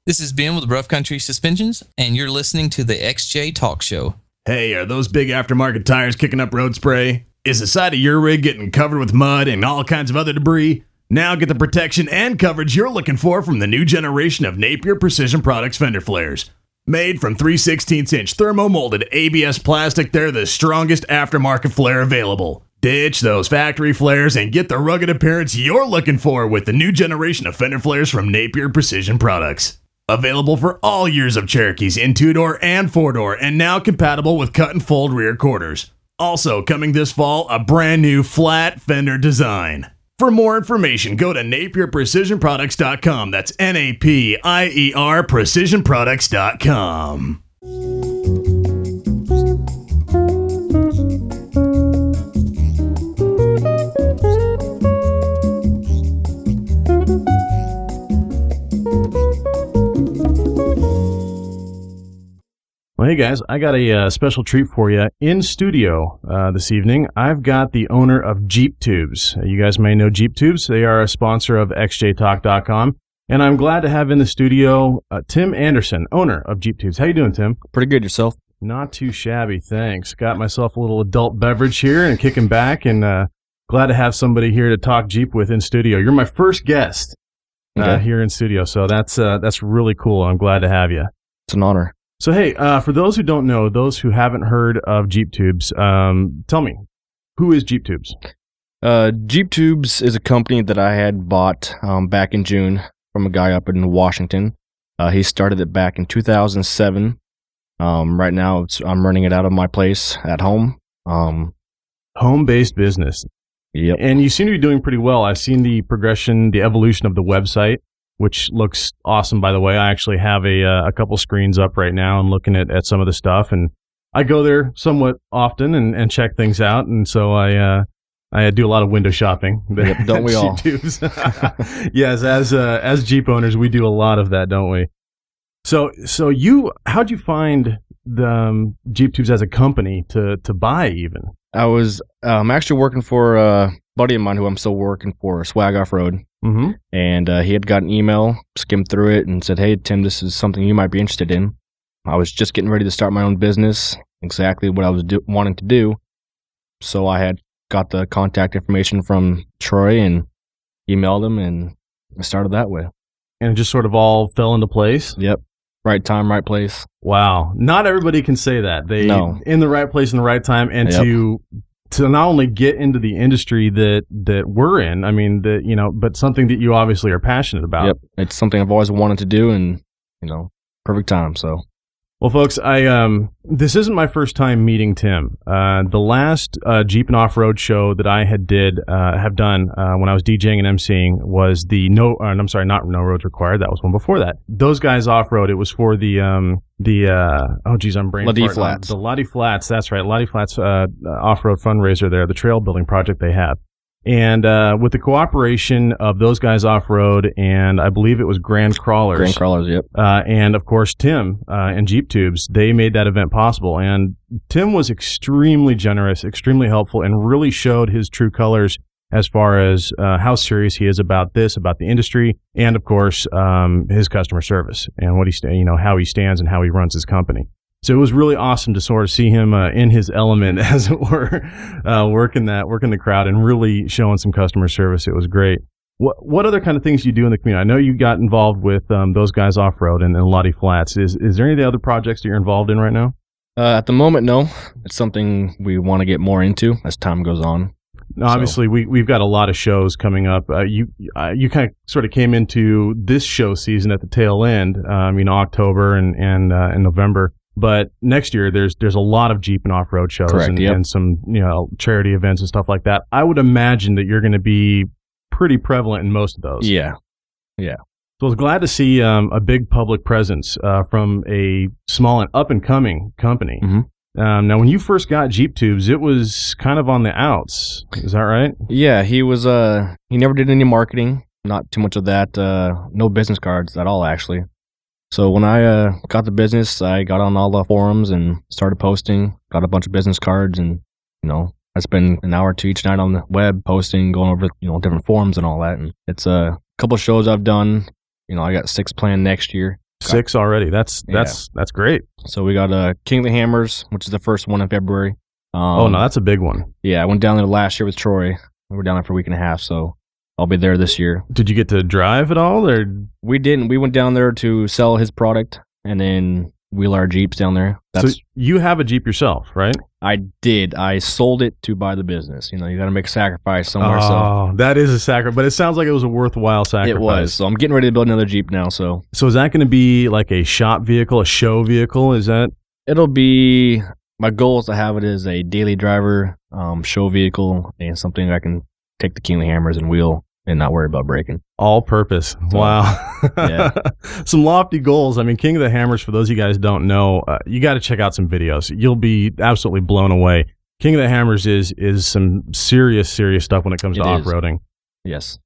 This is Ben with Rough Country Suspensions, and you're listening to the XJ Talk Show. Hey, are those big aftermarket tires kicking up road spray? Is the side of your rig getting covered with mud and all kinds of other debris? Now get the protection and coverage you're looking for from the new generation of Napier Precision Products fender flares. Made from 3 16 inch thermo-molded ABS plastic, they're the strongest aftermarket flare available. Ditch those factory flares and get the rugged appearance you're looking for with the new generation of fender flares from Napier Precision Products. Available for all years of Cherokees in two door and four door, and now compatible with cut and fold rear quarters. Also, coming this fall, a brand new flat fender design. For more information, go to napierprecisionproducts.com. That's N A P I E R precisionproducts.com. Well, hey guys, I got a uh, special treat for you in studio uh, this evening. I've got the owner of Jeep Tubes. Uh, you guys may know Jeep Tubes. They are a sponsor of XJTalk.com. And I'm glad to have in the studio uh, Tim Anderson, owner of Jeep Tubes. How you doing, Tim? Pretty good yourself. Not too shabby, thanks. Got myself a little adult beverage here and kicking back, and uh, glad to have somebody here to talk Jeep with in studio. You're my first guest uh, okay. here in studio, so that's that's really cool. I'm glad to have you. It's an honor. So hey, uh, for those who don't know, those who haven't heard of Jeep Tubes, um, tell me, who is Jeep Tubes? Uh, Jeep Tubes is a company that I had bought um, back in June from a guy up in Washington. Uh, he started it back in 2007. Um, right now, I'm running it out of my place at home. Um, Home-based business. Yep. And you seem to be doing pretty well. I've seen the progression, the evolution of the website which looks awesome. By the way, I actually have a uh, a couple screens up right now and looking at, at some of the stuff, and I go there somewhat often and, and check things out, and so I uh, I do a lot of window shopping. *laughs* Yep, don't we all? *laughs* yes, as uh, as Jeep owners, we do a lot of that, don't we? So so you how'd you find the um, Jeep Tubes as a company to to buy even? I was I'm um, actually working for a buddy of mine who I'm still working for, Swag Off Road, Mm-hmm. And uh, he had got an email, skimmed through it, and said, Hey, Tim, this is something you might be interested in. I was just getting ready to start my own business, exactly what I was do- wanting to do. So I had got the contact information from Troy and emailed him, and I started that way. And it just sort of all fell into place? Yep. Right time, right place. Wow. Not everybody can say that. They no. in the right place in the right time and yep. to to not only get into the industry that that we're in, I mean that you know, but something that you obviously are passionate about. Yep, it's something I've always wanted to do, and you know, perfect time. So well, folks, I um, this isn't my first time meeting Tim. Uh, the last uh, Jeep and Off Road show that I had did uh, have done uh, when I was DJing and emceeing was the no. Uh, I'm sorry, not No Roads Required. That was one before that. Those guys off road. It was for the um, the uh, oh geez, I'm brain Lottie Flats. The Lottie Flats. That's right, Lottie Flats off road fundraiser. There, the trail building project they have. And uh, with the cooperation of those guys off road, and I believe it was Grand Crawlers, Grand Crawlers, yep, uh, and of course Tim uh, and Jeep Tubes, they made that event possible. And Tim was extremely generous, extremely helpful, and really showed his true colors as far as uh, how serious he is about this, about the industry, and of course um, his customer service and what he, sta- you know, how he stands and how he runs his company. So it was really awesome to sort of see him uh, in his element, *laughs* as it were, uh, working that, working the crowd, and really showing some customer service. It was great. What what other kind of things do you do in the community? I know you got involved with um, those guys off road and, and Lottie Flats. Is is there any other projects that you're involved in right now? Uh, at the moment, no. It's something we want to get more into as time goes on. Now, obviously, we we've got a lot of shows coming up. Uh, you uh, you kind of sort of came into this show season at the tail end. Um, you know, October and and uh, and November. But next year, there's there's a lot of Jeep and off road shows Correct, and, yep. and some you know charity events and stuff like that. I would imagine that you're going to be pretty prevalent in most of those. Yeah. Yeah. So I was glad to see um, a big public presence uh, from a small and up and coming company. Mhm. Um, now, when you first got Jeep Tubes, it was kind of on the outs. Is that right? Yeah, he was uh he never did any marketing, not too much of that, uh no business cards at all actually. So when I uh got the business, I got on all the forums and started posting, got a bunch of business cards and you know, I spend an hour to each night on the web posting, going over, you know, different forums and all that and it's a couple shows I've done. You know, I got six planned next year. Six already. That's Yeah. that's that's great. So we got uh King of the Hammers, which is the first one in February. Um, oh no, that's a big one. yeah, I went down there last year with Troy. We were down there for a week and a half, so I'll be there this year. Did you get to drive at all, or We didn't. We went down there to sell his product and then wheel our Jeeps down there. That's so you have a Jeep yourself, right? I did. I sold it to buy the business. You know, you got to make a sacrifice somewhere. so oh, that is a sacrifice, but it sounds like it was a worthwhile sacrifice. it was. So I'm getting ready to build another Jeep now. So So is that going to be like a shop vehicle, a show vehicle? Is that it'll be my goal is to have it as a daily driver, um, show vehicle, and something I can take the King of Hammers and wheel and not worry about breaking. all purpose? So, wow. yeah. *laughs* some lofty goals. I mean, King of the Hammers. For those of you guys who don't know, uh, you got to check out some videos. You'll be absolutely blown away. King of the Hammers is is some serious serious stuff when it comes to off roading. Yes.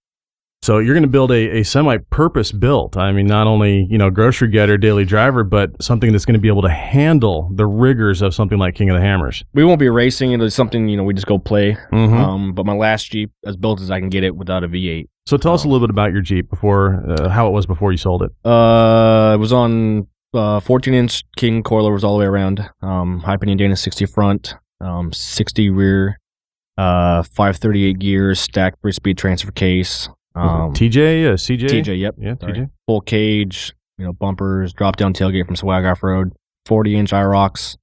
So you're going to build a, a semi purpose built. I mean, not only you know grocery getter, daily driver, but something that's going to be able to handle the rigors of something like King of the Hammers. We won't be racing. It'll something, you know, we just go play. Mhm. Um, but my last Jeep, as built as I can get it without a V8. So tell us a little bit about your Jeep before uh, how it was before you sold it. Uh, it was on uh 14 inch King coilovers all the way around. Um, high pinion Dana 60 front, um, 60 rear, uh, 538 gears, stacked three speed transfer case. Um, TJ, uh, CJ, TJ, yep. yeah, Sorry. TJ. Full cage, you know, bumpers, drop down tailgate from Swag Off Road, 40 inch IROKs.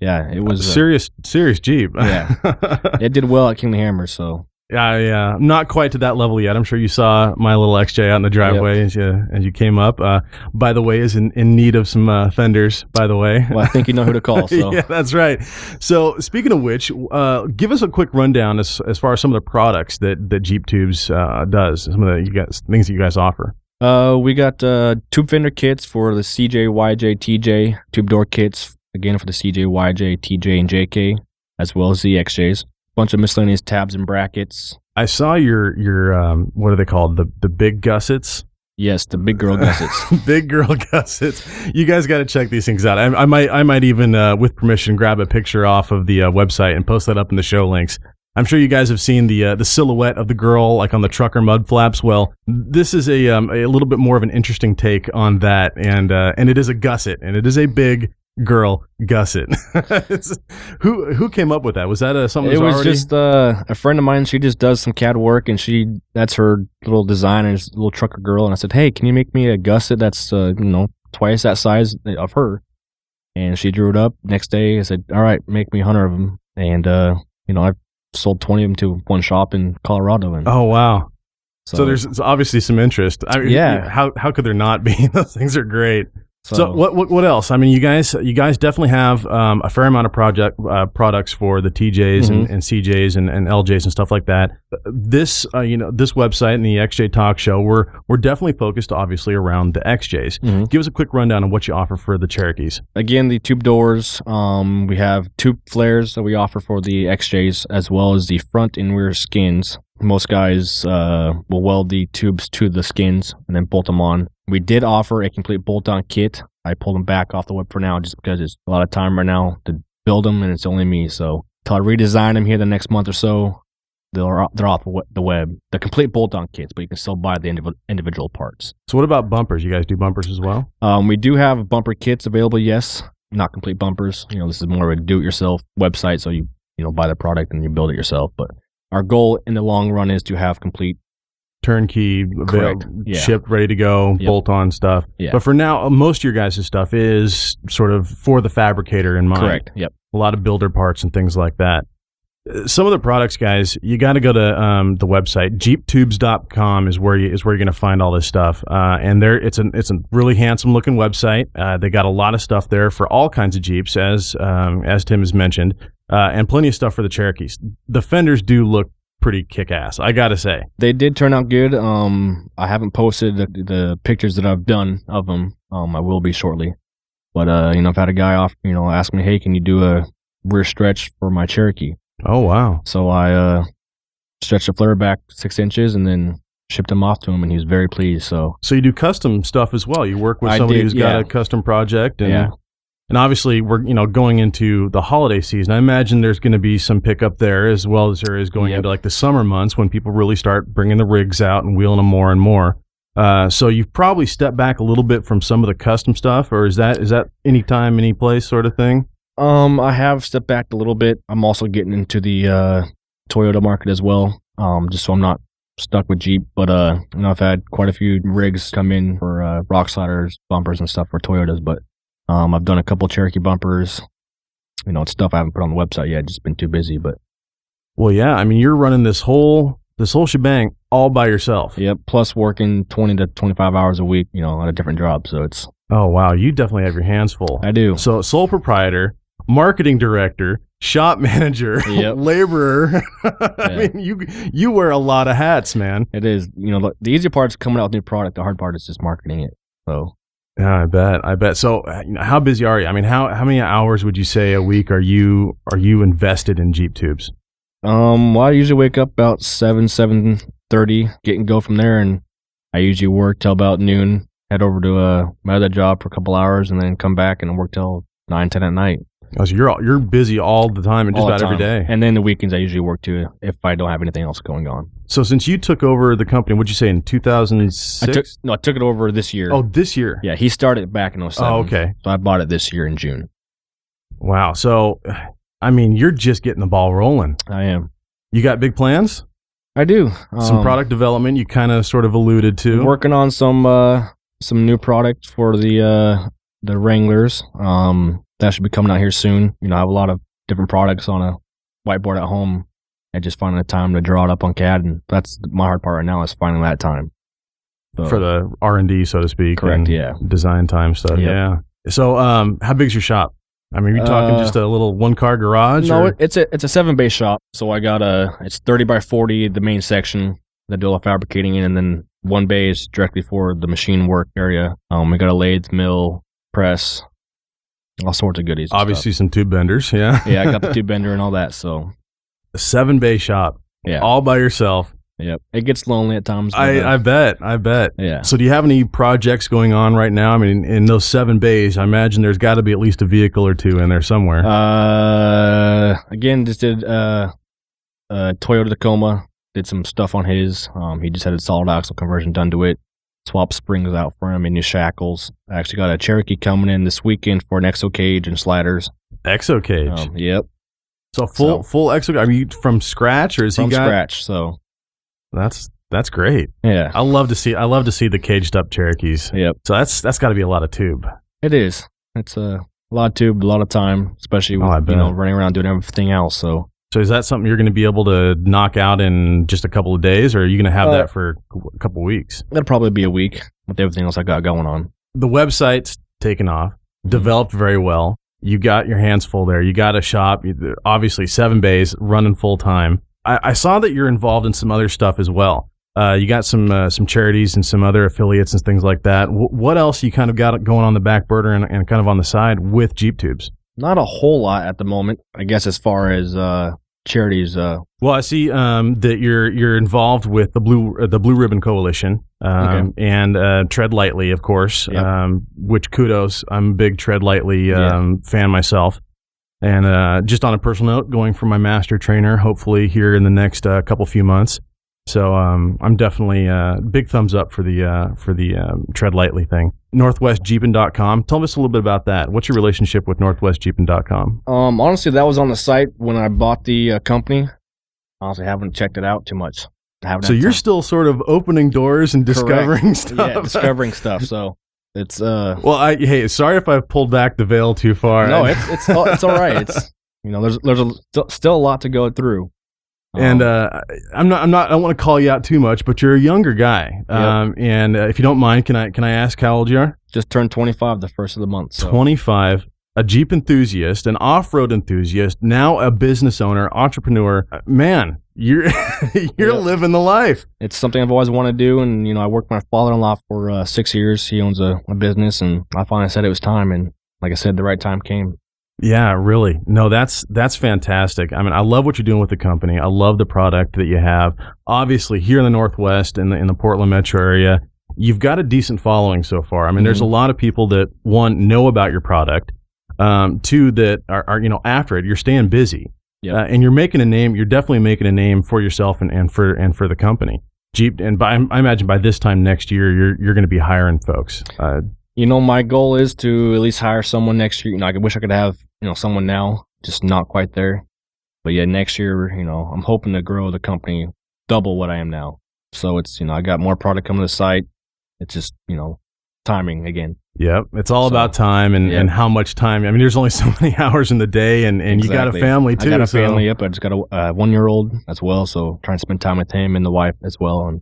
Yeah, it was. uh, serious, serious Jeep. Yeah. *laughs* it did well at King of the Hammer, so Yeah, yeah. I'm not quite to that level yet. I'm sure you saw my little XJ out in the driveway as you as you came up. Uh, by the way, is in, in need of some uh, fenders. By the way, well, I think you know who to call. *laughs* So yeah, that's right. So speaking of which, uh, give us a quick rundown as as far as some of the products that that Jeep Tubes uh, does. Some of the you guys things that you guys offer. Uh, we got uh, tube fender kits for the CJ, YJ, TJ, tube door kits again for the CJ, YJ, TJ, and JK, as well as the XJs. Bunch of miscellaneous tabs and brackets. I saw your your um, what are they called the the big gussets. Yes, the big girl gussets. *laughs* Big girl gussets. You guys got to check these things out. I, I might, I might even, uh, with permission, grab a picture off of the uh, website and post that up in the show links. I'm sure you guys have seen the uh, the silhouette of the girl like on the trucker mud flaps. Well, this is a um, a little bit more of an interesting take on that, and uh, and it is a gusset, and it is a big girl gusset. *laughs* Who who came up with that? Was that uh, something? it was already- just uh, a friend of mine. She just does some CAD work, and she that's her little design and little trucker girl. And I said, "Hey, can you make me a gusset that's uh, you know twice that size of her?" And she drew it up. Next day, I said, "All right, make me a hundred of them." And uh, you know, I sold twenty of them to one shop in Colorado. And Oh wow! so, So, there's there's obviously some interest. I mean, Yeah. How how could there not be? *laughs* Those things are great. So, So, what, what what else? I mean, you guys you guys definitely have um, a fair amount of project uh, products for the TJs and, Mhm. and CJs and, and LJs and stuff like that. This uh, you know this website and the XJ Talk Show we're we're definitely focused obviously around the XJs. Mhm. Give us a quick rundown on what you offer for the Cherokees. again, the tube doors. Um, we have tube flares that we offer for the XJs, as well as the front and rear skins. Most guys uh, will weld the tubes to the skins and then bolt them on. We did offer a complete bolt-on kit. I pulled them back off the web for now, just because it's a lot of time right now to build them, and it's only me. So until I redesign them here the next month or so, they're they're off the we- the web. The complete bolt-on kits, but you can still buy the indiv- individual parts. So, what about bumpers? You guys do bumpers as well? Um, we do have bumper kits available. Yes, not complete bumpers. You know, this is more of a do-it-yourself website, so you you know buy the product and you build it yourself. But our goal in the long run is to have complete. Turnkey, avail-. Yeah. shipped, ready to go, Yep. bolt on stuff. Yeah. But for now, most of your guys' stuff is sort of for the fabricator in mind. Correct. Yep. a lot of builder parts and things like that. some of the products, guys, you got to go to um, the website jeeptubes.com is where you is where you're going to find all this stuff. Uh, and there, it's a it's a really handsome looking website. Uh, they got a lot of stuff there for all kinds of Jeeps, as um, as Tim has mentioned, uh, and plenty of stuff for the Cherokees. The fenders do look pretty kick ass. I got to say, They did turn out good. Um, I haven't posted the, the pictures that I've done of them. Um, I will be shortly. But uh, you know, I've had a guy off, you know, ask me, "Hey, can you do a rear stretch for my Cherokee?" oh wow, So I uh, stretched the flare back six inches and then shipped him off to him, and he was very pleased. So so you do custom stuff as well. You work with I somebody did, who's got a custom project, and Yeah. And obviously we're you know going into the holiday season. I imagine there's going to be some pickup there as well as there is going Yep. into like the summer months when people really start bringing the rigs out and wheeling them more and more. Uh, so you've probably stepped back a little bit from some of the custom stuff, or is that is that any time, any place sort of thing? um, I have stepped back a little bit. I'm also getting into the uh, Toyota market as well. Um, just so I'm not stuck with Jeep. But uh, you know, I've had quite a few rigs come in for uh, rock sliders, bumpers, and stuff for Toyotas. But um, I've done a couple Cherokee bumpers. You know, it's stuff I haven't put on the website yet. Just been too busy. But Well, yeah, I mean you're running this whole this whole shebang all by yourself. yep. Plus working 20 to 25 hours a week. You know, on a different job. So it's Oh wow, you definitely have your hands full. I do. So sole proprietor, marketing director, shop manager, *laughs* Yep. laborer. *laughs* I Yeah. mean, you you wear a lot of hats, man. It is. You know, the, the easy part is coming out with new product. The hard part is just marketing it. So Yeah, I bet. I bet. So, uh, how busy are you? I mean, how how many hours would you say a week are you are you invested in Jeep tubes? Um, well, I usually wake up about seven, seven thirty, get and go from there, and I usually work till about noon. Head over to uh, my other job for a couple hours, and then come back and work till nine, ten at night. Oh, so you're all, you're busy all the time and just all about every day. And then the weekends, I usually work too if I don't have anything else going on. so, since you took over the company, what'd you say in I 2006? took no, I took it over this year. oh, this year. yeah, he started it back in 07. Oh, okay. So I bought it this year in June. Wow. So, I mean, you're just getting the ball rolling. I am. You got big plans? I do Some Um, product development you kind of sort of alluded to. working on some uh some new product for the uh the Wranglers. Um that should be coming out here soon. You know, I have a lot of different products on a whiteboard at home and just finding the time to draw it up on CAD and that's my hard part right now is finding that time. So, for the R and D, so to speak. Correct, and yeah. Design time stuff. Yep. Yeah. So, um, how big's your shop? I mean, are you talking Uh, just a little one car garage? No, or- it's a it's a seven bay shop. So I got a it's thirty by forty the main section that do all the fabricating in, and then one bay is directly for the machine work area. Um, we got a lathe, mill, press, all sorts of goodies. obviously some tube benders. Yeah. *laughs* yeah, I got the tube bender and all that. So a seven bay shop, yeah, all by yourself. Yep. It gets lonely at times. I, uh, I bet. I bet. yeah. So, do you have any projects going on right now? I mean, in those seven bays, I imagine there's got to be at least a vehicle or two in there somewhere. Uh, again, just did uh, uh, Toyota Tacoma. Did some stuff on his. Um, he just had a solid axle conversion done to it. Swap springs out for him and new shackles. I actually got a Cherokee coming in this weekend for an exo cage and sliders. exo cage. Um, yep, so full so- full exo. Are you from scratch or is from he got? scratch. So That's that's great. yeah, I love to see. I love to see the caged up Cherokees. yep. So that's that's got to be a lot of tube. It is. It's a lot of tube, a lot of time, especially with Oh, I you know running around doing everything else. So So is that something you're going to be able to knock out in just a couple of days, or are you going to have Uh, that for a couple of weeks? that'll probably be a week with everything else I got going on. The website's taken off, developed very well. You got your hands full there. You got a shop, obviously seven bays running full time. I, I saw that you're involved in some other stuff as well. Uh, you got some uh, some charities and some other affiliates and things like that. W- what else you kind of got going on the back burner and, and kind of on the side with Jeep Tubes? Not a whole lot at the moment, I guess, as far as uh, charities. Uh, Well, I see um, that you're you're involved with the blue uh, the Blue Ribbon Coalition um, and uh, Tread Lightly, of course. Yep. Um, which kudos, I'm a big Tread Lightly Yeah. um, fan myself. And uh, just on a personal note, going for my master trainer, hopefully here in the next uh, couple few months. So um, I'm definitely uh, big thumbs up for the uh, for the um, Tread Lightly thing. NorthwestJeepin.com. Tell us a little bit about that. What's your relationship with NorthwestJeepin.com? um, honestly, that was on the site when I bought the uh, company. Honestly, haven't checked it out too much. So you're time. still sort of opening doors and Correct. discovering *laughs* stuff. yeah, discovering *laughs* stuff. So it's uh, Well, I hey, sorry if I pulled back the veil too far. no, it's it's it's all right. It's you know, there's there's a, still a lot to go through. And Um, uh, I'm not. I'm not. I don't want to call you out too much, but you're a younger guy. Um, and uh, if you don't mind, can I can I ask how old you are? just turned 25 the first of the month. So 25, a Jeep enthusiast, an off-road enthusiast, now a business owner, entrepreneur. Uh, Man, you're *laughs* you're Yeah. living the life. it's something I've always wanted to do. And, you know, I worked with my father-in-law for uh, six years. He owns a, a business and I finally said it was time. And like I said, the right time came. Yeah, really. No, that's that's fantastic. I mean, I love what you're doing with the company. I love the product that you have. Obviously, here in the Northwest in the in the Portland metro area, you've got a decent following so far. I mean, there's a lot of people that one know about your product, um, two that are, are you know after it. You're staying busy, Yep. uh, and you're making a name. You're definitely making a name for yourself and, and for and for the company. Jeep, and by, I imagine by this time next year, you're you're going to be hiring folks. Uh, You know, my goal is to at least hire someone next year. You know, I wish I could have, you know, someone now, just not quite there. But yeah, next year, you know, I'm hoping to grow the company double what I am now. So it's, you know, I got more product coming to the site. It's just, you know, timing again. Yep, it's all So, about time and, yeah. and how much time. I mean, there's only *laughs* so many hours in the day, and, and you got a family too. I got a so- family. Yep. I just got a uh, one year old as well. So trying to spend time with him and the wife as well. And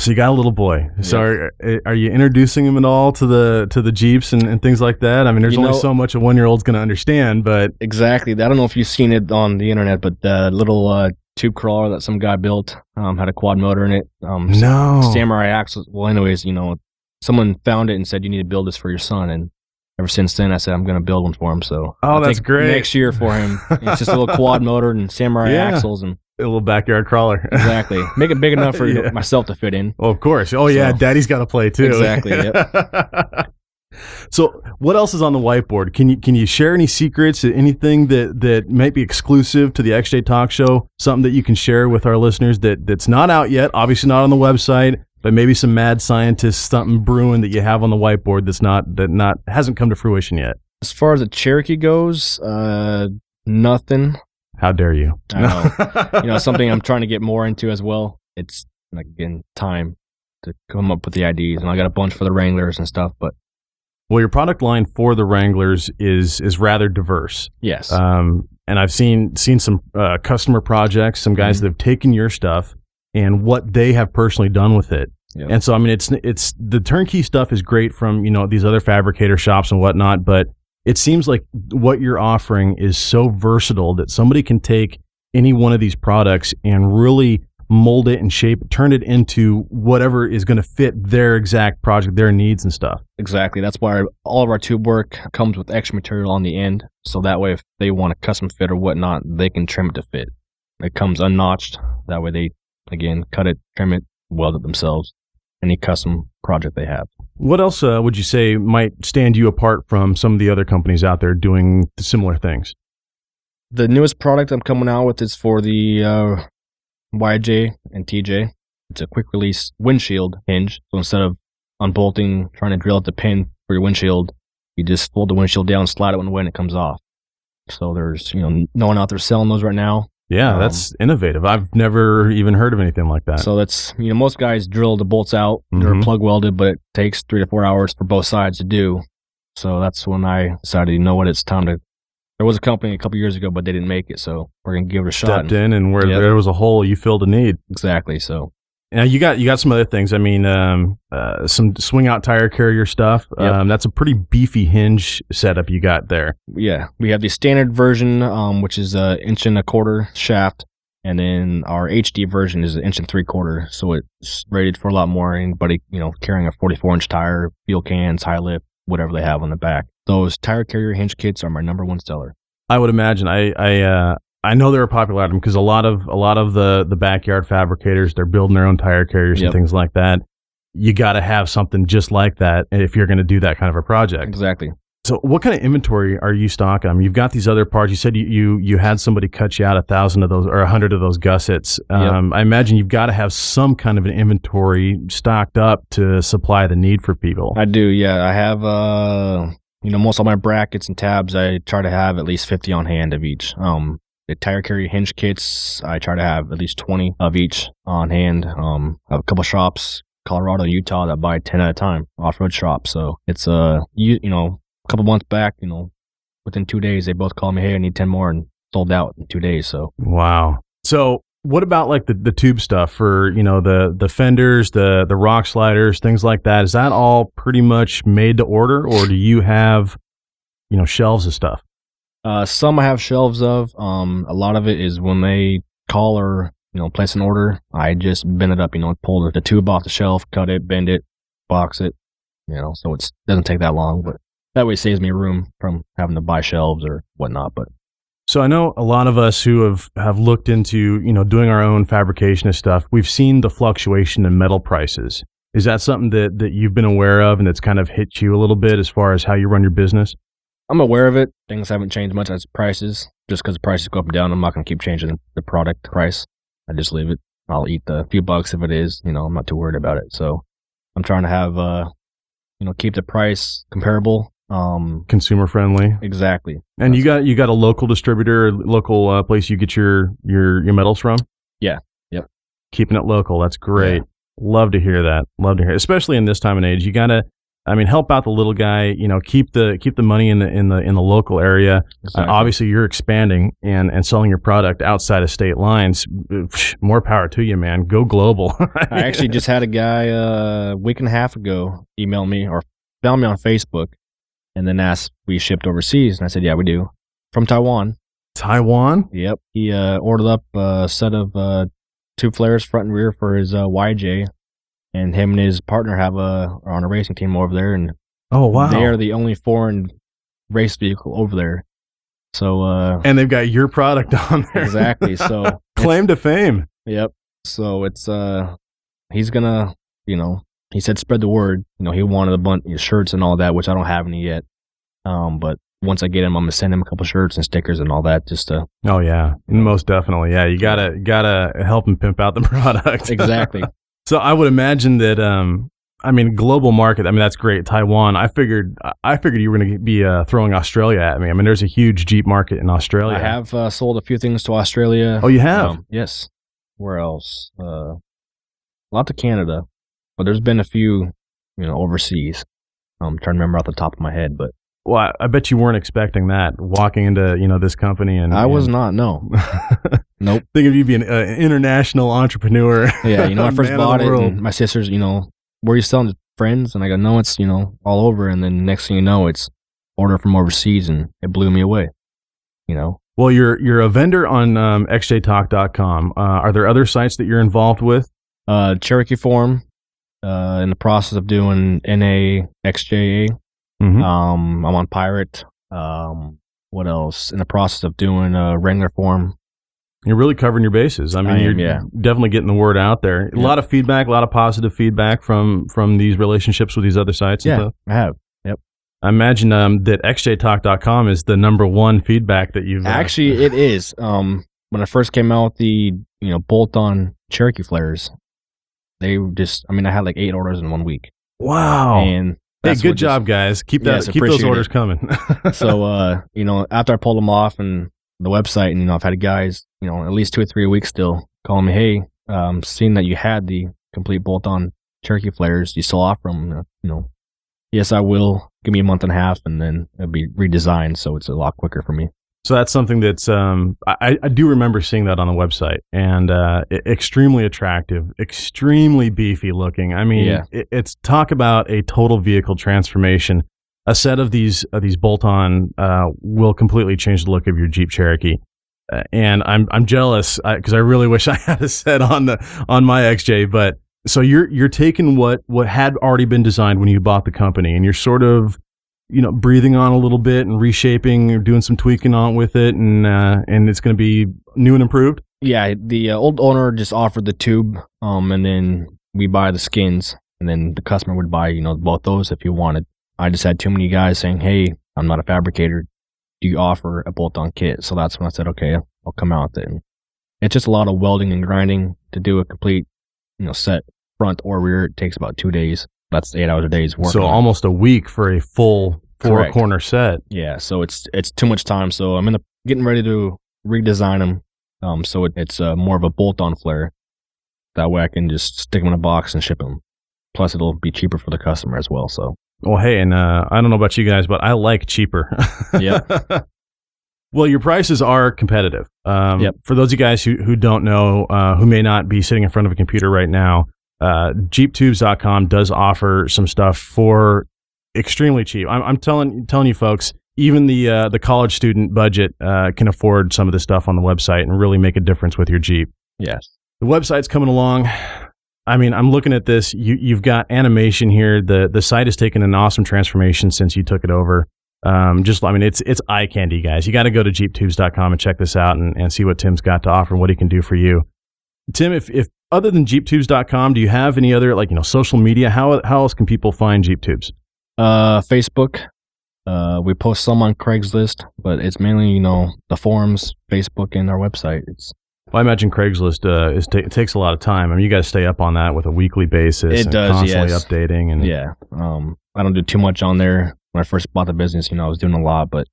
So you got a little boy. So Yeah. are, are you introducing him at all to the to the Jeeps and, and things like that? I mean, there's You only know- so much a one year old's going to understand, but exactly. I don't know if you've seen it on the internet, but the little uh, tube crawler that some guy built um, had a quad motor in it. Um, no. samurai axles. Well, anyways, you know, someone found it and said you need to build this for your son, and ever since then, I said I'm going to build one for him. So Oh, I that's great. Next year for him, it's just a little quad *laughs* motor and samurai Yeah. axles, and a little backyard crawler. *laughs* exactly make it big enough for Yeah. myself to fit in. Oh, of course. Oh, yeah. So- Daddy's got to play too. Exactly, Yep. *laughs* so, what else is on the whiteboard? Can you can you share any secrets? Anything that that might be exclusive to the XJ Talk Show? Something that you can share with our listeners that that's not out yet. Obviously, not on the website, but maybe some mad scientist something brewing that you have on the whiteboard that's not that not hasn't come to fruition yet. As far as the Cherokee goes, uh, nothing. How dare you? I know. you know, something I'm *laughs* trying to get more into as well. It's like again time to come up with the IDs, and I got a bunch for the Wranglers and stuff. But Well, your product line for the Wranglers is is rather diverse. yes, Um, and I've seen seen some uh, customer projects, some guys Mhm. that have taken your stuff and what they have personally done with it. Yep. And so, I mean, it's it's the turnkey stuff is great from you know these other fabricator shops and whatnot, but it seems like what you're offering is so versatile that somebody can take any one of these products and really mold it and shape it, turn it into whatever is going to fit their exact project, their needs and stuff. Exactly. That's why all of our tube work comes with extra material on the end. So that way, if they want a custom fit or whatnot, they can trim it to fit. It comes unnotched. That way, they, again, cut it, trim it, weld it themselves. Any custom project they have. What else uh, would you say might stand you apart from some of the other companies out there doing similar things? The newest product I'm coming out with is for the uh, YJ and TJ. It's a quick release windshield hinge. So instead of unbolting, trying to drill out the pin for your windshield, you just fold the windshield down, slide it when when it comes off. So there's you know no one out there selling those right now. Yeah, Um, that's innovative. I've never even heard of anything like that. So that's you know most guys drill the bolts out. They're Mhm. plug welded, but it takes three to four hours for both sides to do. So that's when I decided, you know what, it's time to. There was a company a couple years ago, but they didn't make it, so we're gonna give it a shot. Stepped in, and where Yep. there was a hole, you filled a need. Exactly. So Now you got you got some other things. I mean, um, uh, some swing out tire carrier stuff. Yep. Um, that's a pretty beefy hinge setup you got there. yeah, we have the standard version, um, which is an inch and a quarter shaft, and then our HD version is an inch and three quarter. So it's rated for a lot more. Anybody you know carrying a 44 inch tire, fuel cans, Hi-Lift, whatever they have on the back. Those tire carrier hinge kits are my number one seller. I would imagine. I I uh, I know they're a popular item because a lot of a lot of the the backyard fabricators they're building their own tire carriers Yep. and things like that. You got to have something just like that if you're going to do that kind of a project. Exactly. So, what kind of inventory are you stocking? I mean, you've got these other parts. You said you you, you had somebody cut you out a thousand of those or a hundred of those gussets. Um, I imagine you've got to have some kind of an inventory stocked up to supply the need for people. I do, yeah. I have, uh, you know, most of my brackets and tabs, I try to have at least 50 on hand of each. Um, the tire carrier hinge kits, I try to have at least 20 of each on hand. Um, I have a couple shops, Colorado, Utah, that buy 10 at a time, off road shops. So it's, uh, you, you know, a couple months back, you know, within two days, they both called me, "Hey, I need ten more," and sold out in two days. So Wow. So what about like the, the tube stuff for, you know, the the fenders, the the rock sliders, things like that? Is that all pretty much made to order or do you have, you know, shelves of stuff? Uh, some I have shelves of. Um, a lot of it is when they call or you know place an order, I just bend it up. You know, pull the tube off the shelf, cut it, bend it, box it. You know, so it doesn't take that long, but that way saves me room from having to buy shelves or whatnot. But So I know a lot of us who have, have looked into, you know, doing our own fabrication of stuff, we've seen the fluctuation in metal prices. Is that something that, that you've been aware of and that's kind of hit you a little bit as far as how you run your business? I'm aware of it. Things haven't changed much as prices. Just because the prices go up and down, I'm not going to keep changing the product price. I just leave it. I'll eat the few bucks if it is. You know, I'm not too worried about it. So I'm trying to have, uh, you know, keep the price comparable. Um, Consumer friendly. exactly. And you got you got a local distributor, local uh, place you get your your your metals from. Yeah. Yep. Keeping it local, that's great. Love to hear that. Love to hear, it. especially in this time and age. You gotta, I mean, help out the little guy. You know, keep the keep the money in the in the in the local area. Uh, obviously, you're expanding and and selling your product outside of state lines. More power to you, man. Go global. *laughs* I actually just had a guy uh, a week and a half ago email me or found me on Facebook and then asked we shipped overseas. And I said, yeah, we do. From Taiwan. Taiwan. Yep. He uh, ordered up a set of uh, tube flares front and rear for his uh, YJ. And him and his partner have a are on a racing team over there, and Oh wow. they are the only foreign race vehicle over there. So uh, and they've got your product *laughs* on there. exactly. So *laughs* Claim to fame. Yep. So it's uh he's gonna you know he said spread the word. You know he wanted a bunch of shirts and all that, which I don't have any yet. Um, but once I get him, I'm gonna send him a couple shirts and stickers and all that. Just to Oh yeah, most definitely. Yeah, you gotta gotta help him pimp out the *laughs* product. exactly. So I would imagine that. Um, I mean, global market. I mean, that's great. Taiwan. I figured. I figured you were going to be uh, throwing Australia at me. I mean, there's a huge Jeep market in Australia. I have uh, sold a few things to Australia. Oh, you have? Um, yes. Where else? Uh, a lot to Canada, but there's been a few, you know, overseas. I'm trying to remember off the top of my head, but Well, I, bet you weren't expecting that walking into you know this company and I was and- not. No. *laughs* Nope. Think of you being an international entrepreneur. Yeah, you know, I *laughs* first bought it, and my sister's, you know, were you selling to friends? And I go, no, it's, you know, all over. And then next thing you know, it's order from overseas, and it blew me away. You know, Well, you're you're a vendor on um, xjtalk.com. Uh, are there other sites that you're involved with? uh, Cherokee Forum, uh, in the process of doing NA XJA. Mhm. Um, I'm on Pirate. Um, what else? In the process of doing a Wrangler form. You're really covering your bases. I mean, I am, you're yeah. definitely getting the word out there. A Yeah. lot of feedback, a lot of positive feedback from from these relationships with these other sites. Yeah, stuff. I have. Yep. I imagine um, that xjtalk.com is the number one feedback that you've uh, Actually, it is. Um, when I first came out with the you know bolt on Cherokee flares, they just. I mean, I had like eight orders in one week, wow. and hey, good what just- job, guys. Keep that. Yes, keep those orders it. coming. *laughs* so uh, you know, after I pulled them off and the website, and you know, I've had guys, you know, at least two or three a week still calling me, hey, um, seeing that you had the complete bolt on Cherokee flares, you still offer them? You know, yes, I will. Give me a month and a half, and then it'll be redesigned, so it's a lot quicker for me. So that's something that's um, I, I do remember seeing that on the website and uh, extremely attractive, extremely beefy looking. I mean, Yeah. it, it's talk about a total vehicle transformation. A set of these of these bolt-on uh, will completely change the look of your Jeep Cherokee. Uh, and I'm I'm jealous because I really wish *laughs* I had a set on the on my XJ. But so you're you're taking what what had already been designed when you bought the company, and you're sort of you know breathing on a little bit and reshaping or doing some tweaking on with it, and uh, and it's going to be new and improved. Yeah, the uh, old owner just offered the tube, um, and then we buy the skins, and then the customer would buy, you know, both those if you wanted. I just had too many guys saying, "Hey, I'm not a fabricator. Do you offer a bolt-on kit?" So that's when I said, "Okay, I'll come out with it." And it's just a lot of welding and grinding to do a complete, you know, set front or rear. It takes about two days. That's eight hours a day's work. so almost a week for a full four Correct. corner set. Yeah, so it's it's too much time. So I'm in the getting ready to redesign them. Um, so it, it's uh, more of a bolt-on flare. That way I can just stick them in a box and ship them. Plus, it'll be cheaper for the customer as well. So Well, hey, and uh, I don't know about you guys, but I like cheaper. Yeah. *laughs* well, your prices are competitive. Um, Yep. For those of you guys who, who don't know, uh, who may not be sitting in front of a computer right now, uh, JeepTubes.com does offer some stuff for extremely cheap. I'm, I'm telling telling you folks, even the uh, the college student budget uh, can afford some of the stuff on the website and really make a difference with your Jeep. Yes. The website's coming along. I mean, I'm looking at this. You, you've got animation here. The the site has taken an awesome transformation since you took it over. Um, just, I mean, it's it's eye candy, guys. You got to go to jeeptubes.com and check this out and, and see what Tim's got to offer and what he can do for you. Tim, if, if other than jeeptubes.com, do you have any other like you know social media? How how else can people find JeepTubes? Uh, Facebook. Uh, we post some on Craigslist, but it's mainly you know the forums, Facebook, and our website. It's Well, I imagine Craigslist uh, is it takes a lot of time. I mean, you guys stay up on that with a weekly basis. It and does, constantly yes. updating and yeah. Um, I don't do too much on there. When I first bought the business, you know, I was doing a lot, but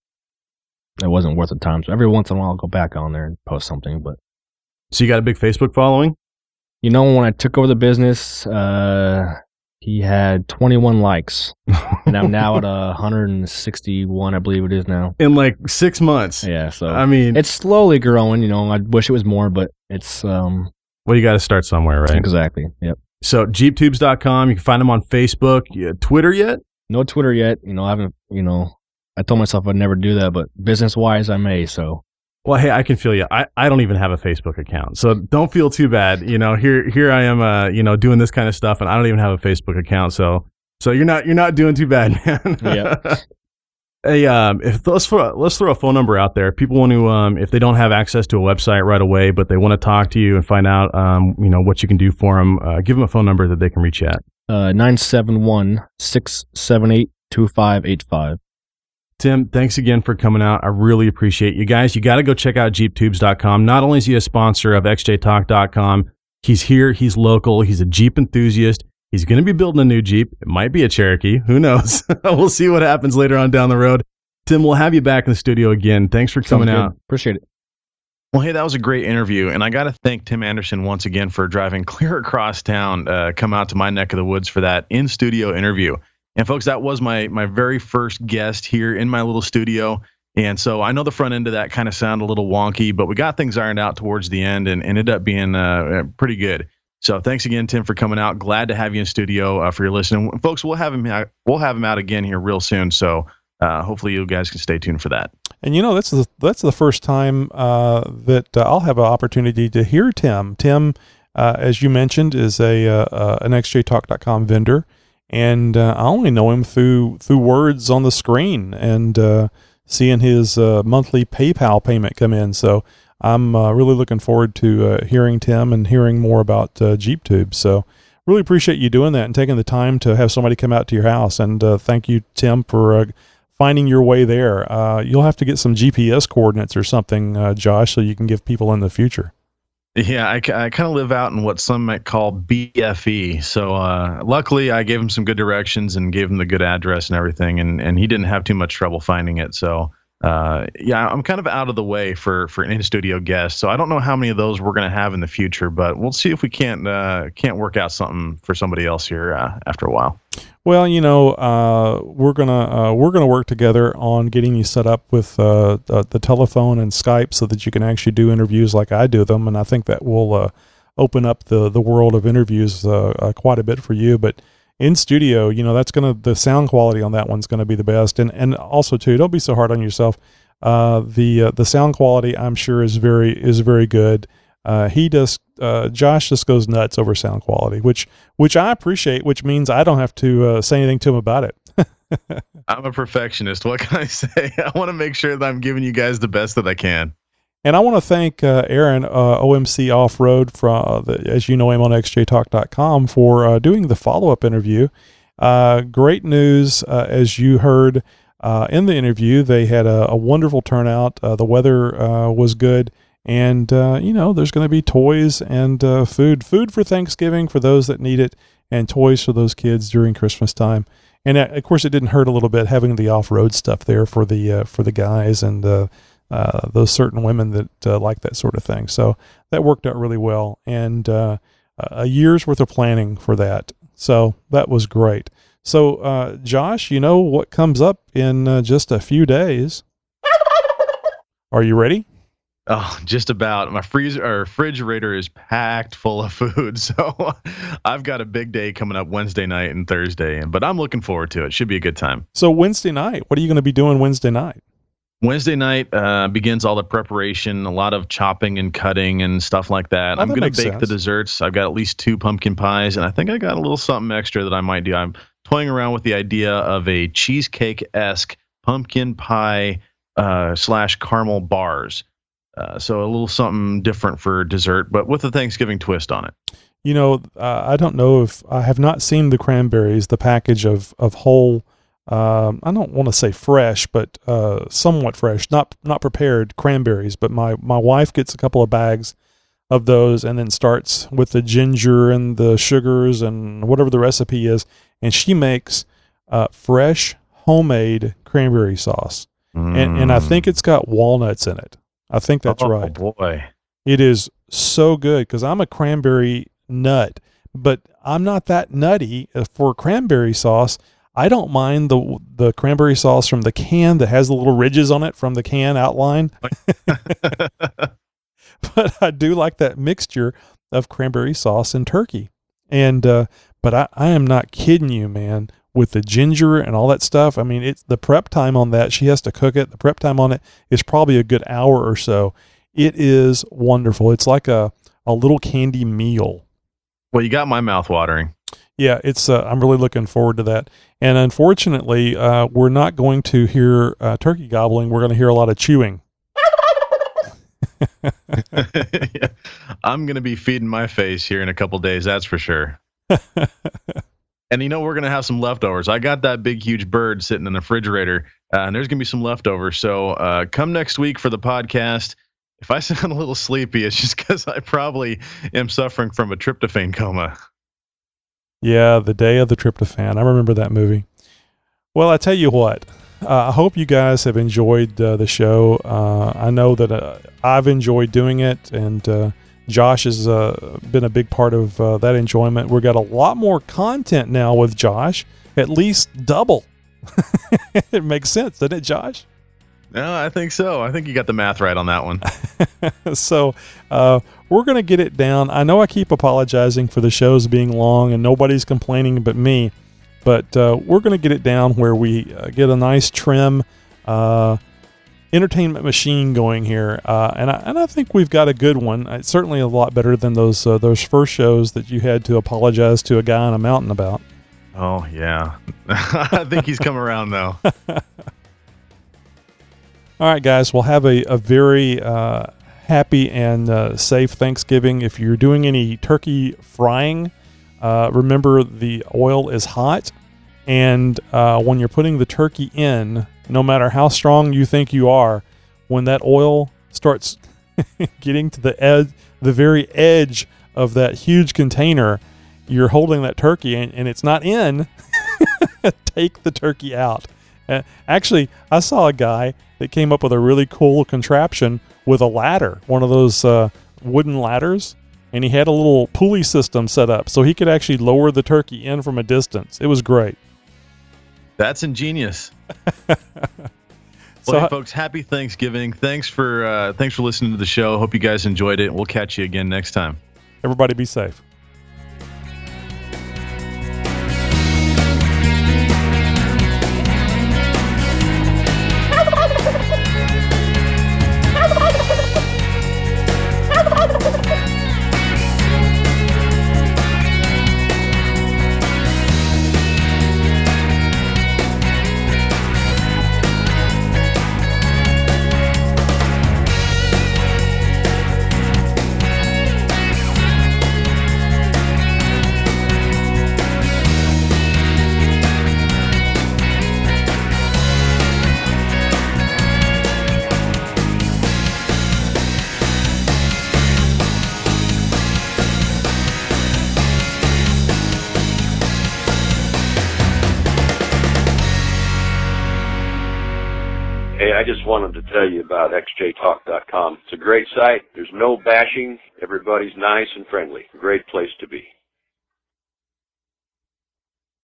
it wasn't worth the time. So every once in a while, I'll go back on there and post something. But So you got a big Facebook following? You know, when I took over the business, uh, he had 21 likes, and I'm now at *laughs* uh, 161, I believe it is now. In like six months. Yeah, so I mean, it's slowly growing. You know, I wish it was more, but it's um well, you got to start somewhere, right? exactly. Yep. So jeeptubes.com, you can find them on Facebook, Yeah, Twitter yet? No Twitter yet. You know, I haven't. You know, I told myself I'd never do that, but business wise, I may. So Well, hey, I can feel you. I, I don't even have a Facebook account, so don't feel too bad. You know, here here I am, uh, you know, doing this kind of stuff, and I don't even have a Facebook account. So so you're not you're not doing too bad, *laughs* man. Yeah. *laughs* hey, um, if let's throw let's throw a phone number out there. If people want to, um, if they don't have access to a website right away, but they want to talk to you and find out, um, you know, what you can do for them, uh, give them a phone number that they can reach at. uh, nine seven one six seven eight two five eight five. Tim, thanks again for coming out. I really appreciate you guys. You got to go check out jeeptubes.com. Not only is he a sponsor of xjtalk.com, he's here, he's local, he's a Jeep enthusiast. He's going to be building a new Jeep. It might be a Cherokee. Who knows? *laughs* we'll see what happens later on down the road. Tim, we'll have you back in the studio again. Thanks for coming out. Appreciate it. Well, hey, that was a great interview, and I got to thank Tim Anderson once again for driving *laughs* clear across town, uh, come out to my neck of the woods for that in studio interview. And folks, that was my my very first guest here in my little studio. And so I know the front end of that kind of sounded a little wonky, but we got things ironed out towards the end and, ended up being uh, pretty good. So thanks again, Tim, for coming out. Glad to have you in studio uh, for your listening, folks. We'll have him we'll have him out again here real soon. So uh, hopefully you guys can stay tuned for that. And you know that's the that's the first time uh, that uh, I'll have an opportunity to hear Tim. Tim, uh, as you mentioned, is a uh, uh, an XJTalk.com vendor, and uh, I only know him through through words on the screen and uh, seeing his uh, monthly PayPal payment come in. So I'm uh, really looking forward to uh, hearing Tim and hearing more about uh, Jeep Tubes. So really appreciate you doing that and taking the time to have somebody come out to your house. And thank you, Tim, for finding your way there. You'll have to get some GPS coordinates or something, Josh, so you can give people in the future. Yeah, I, kind of live out in what some might call BFE. So uh, luckily, I gave him some good directions and gave him the good address and everything, and, and he didn't have too much trouble finding it. So uh, yeah, I'm kind of out of the way for for in studio guest. So I don't know how many of those we're going to have in the future, but we'll see if we can't uh, can't work out something for somebody else here uh, after a while. Well, you know, uh, we're gonna uh, we're gonna work together on getting you set up with uh, the, the telephone and Skype so that you can actually do interviews like I do them, and I think that will uh, open up the the world of interviews uh, uh, quite a bit for you. But in studio, you know, that's gonna the sound quality on that one's gonna be the best, and and also too, don't be so hard on yourself. Uh, the uh, the sound quality, I'm sure, is very is very good. Uh, he does. Uh, Josh just goes nuts over sound quality, which which I appreciate. Which means I don't have to uh, say anything to him about it. *laughs* I'm a perfectionist. What can I *laughs* say? I want to make sure that I'm giving you guys the best that I can. And I want to thank uh, Aaron, uh, OMC Off Road, from uh, as you know him on XJTalk.com, for uh, doing the follow up interview. Uh, great news, uh, as you heard in the interview. They had a, a wonderful turnout. The weather was good. And, you know, there's going to be toys and food. Food for Thanksgiving for those that need it, and toys for those kids during Christmas time. And of course, it didn't hurt a little bit having the off road stuff there for the for the guys and uh, those certain women that uh, like that sort of thing. So that worked out really well, and uh, a year's worth of planning for that. So that was great. So, uh, Josh, you know what comes up in uh, just a few days. Are you ready? Oh, just about. My freezer or refrigerator is packed full of *laughs* food. So *laughs* I've got a big day coming up Wednesday night and Thursday, but I'm looking forward to it. Should be a good time. So, Wednesday night, what are you going to be doing Wednesday night? Wednesday night uh, begins all the preparation, a lot of chopping and cutting and stuff like that. Oh, I'm that going to bake the desserts. I've got at least two pumpkin pies, and I think I got a little something extra that I might do. I'm toying around with the idea of a cheesecake esque pumpkin pie uh, slash caramel bars. Uh, so a little something different for dessert, but with a Thanksgiving twist on it. You know, uh, I don't know if I have not seen the cranberries, the package of of whole. Um, I don't want to say fresh, but uh, somewhat fresh, not not prepared cranberries. But my my wife gets a couple of bags of those, and then starts with the ginger and the sugars and whatever the recipe is, and she makes uh, fresh homemade cranberry sauce, and and I think it's got walnuts in it. I think that's right. oh, right. boy. It is so good because I'm a cranberry nut, but I'm not that nutty uh, for cranberry sauce. I don't mind the the cranberry sauce from the can that has the little ridges on it from the can outline, *laughs* *laughs* but I do like that mixture of cranberry sauce and turkey. And uh, but I, I am not kidding you, man. With the ginger and all that stuff, I mean, it's the prep time on that. She has to cook it. The prep time on it is probably a good hour or so. It is wonderful. It's like a a little candy meal. Well, you got my mouth watering. Yeah, it's. Uh, I'm really looking forward to that. And unfortunately, uh, we're not going to hear uh, turkey gobbling. We're going to hear a lot of chewing. Yeah. *laughs* I'm going to be feeding my face here in a couple days, that's for sure. *laughs* and you know, we're going to have some leftovers. I got that big, huge bird sitting in the refrigerator, uh, and there's going to be some leftovers. So uh, come next week for the podcast. If I *laughs* sound a little sleepy, it's just because I probably am suffering from a tryptophan coma. Yeah, the day of the tryptophan. I remember that movie. Well, I tell you what. Uh, I hope you guys have enjoyed uh, the show. Uh, I know that uh, I've enjoyed doing it, and uh, Josh has uh, been a big part of that enjoyment. We've got a lot more content now with Josh, at least double. *laughs* it makes sense, doesn't it, Josh? No, I think so. I think you got the math right on that one. *laughs* so uh, we're going to get it down. I know I keep apologizing for the shows being long and nobody's complaining but me, but uh, we're going to get it down where we uh, get a nice trim uh, entertainment machine going here, uh, and I, and I think we've got a good one. It's certainly a lot better than those uh, those first shows that you had to apologize to a guy on a mountain about. Oh, yeah. *laughs* I think he's come around, though. *laughs* All right, guys, we'll have a, a very uh, happy and uh, safe Thanksgiving. If you're doing any turkey frying, uh, remember the oil is hot. And uh, when you're putting the turkey in, no matter how strong you think you are, when that oil starts *laughs* getting to the edge, the very edge of that huge container, you're holding that turkey and, and it's not in, *laughs* take the turkey out. Uh, actually, I saw a guy that came up with a really cool contraption with a ladder, one of those uh, wooden ladders, and he had a little pulley system set up so he could actually lower the turkey in from a distance. It was great. That's ingenious. So *laughs* well, hey, folks, happy Thanksgiving. Thanks for uh, thanks for listening to the show. Hope you guys enjoyed it. We'll catch you again next time. Everybody be safe. Tell you about xjtalk.com. It's a great site. There's no bashing. Everybody's nice and friendly. Great place to be.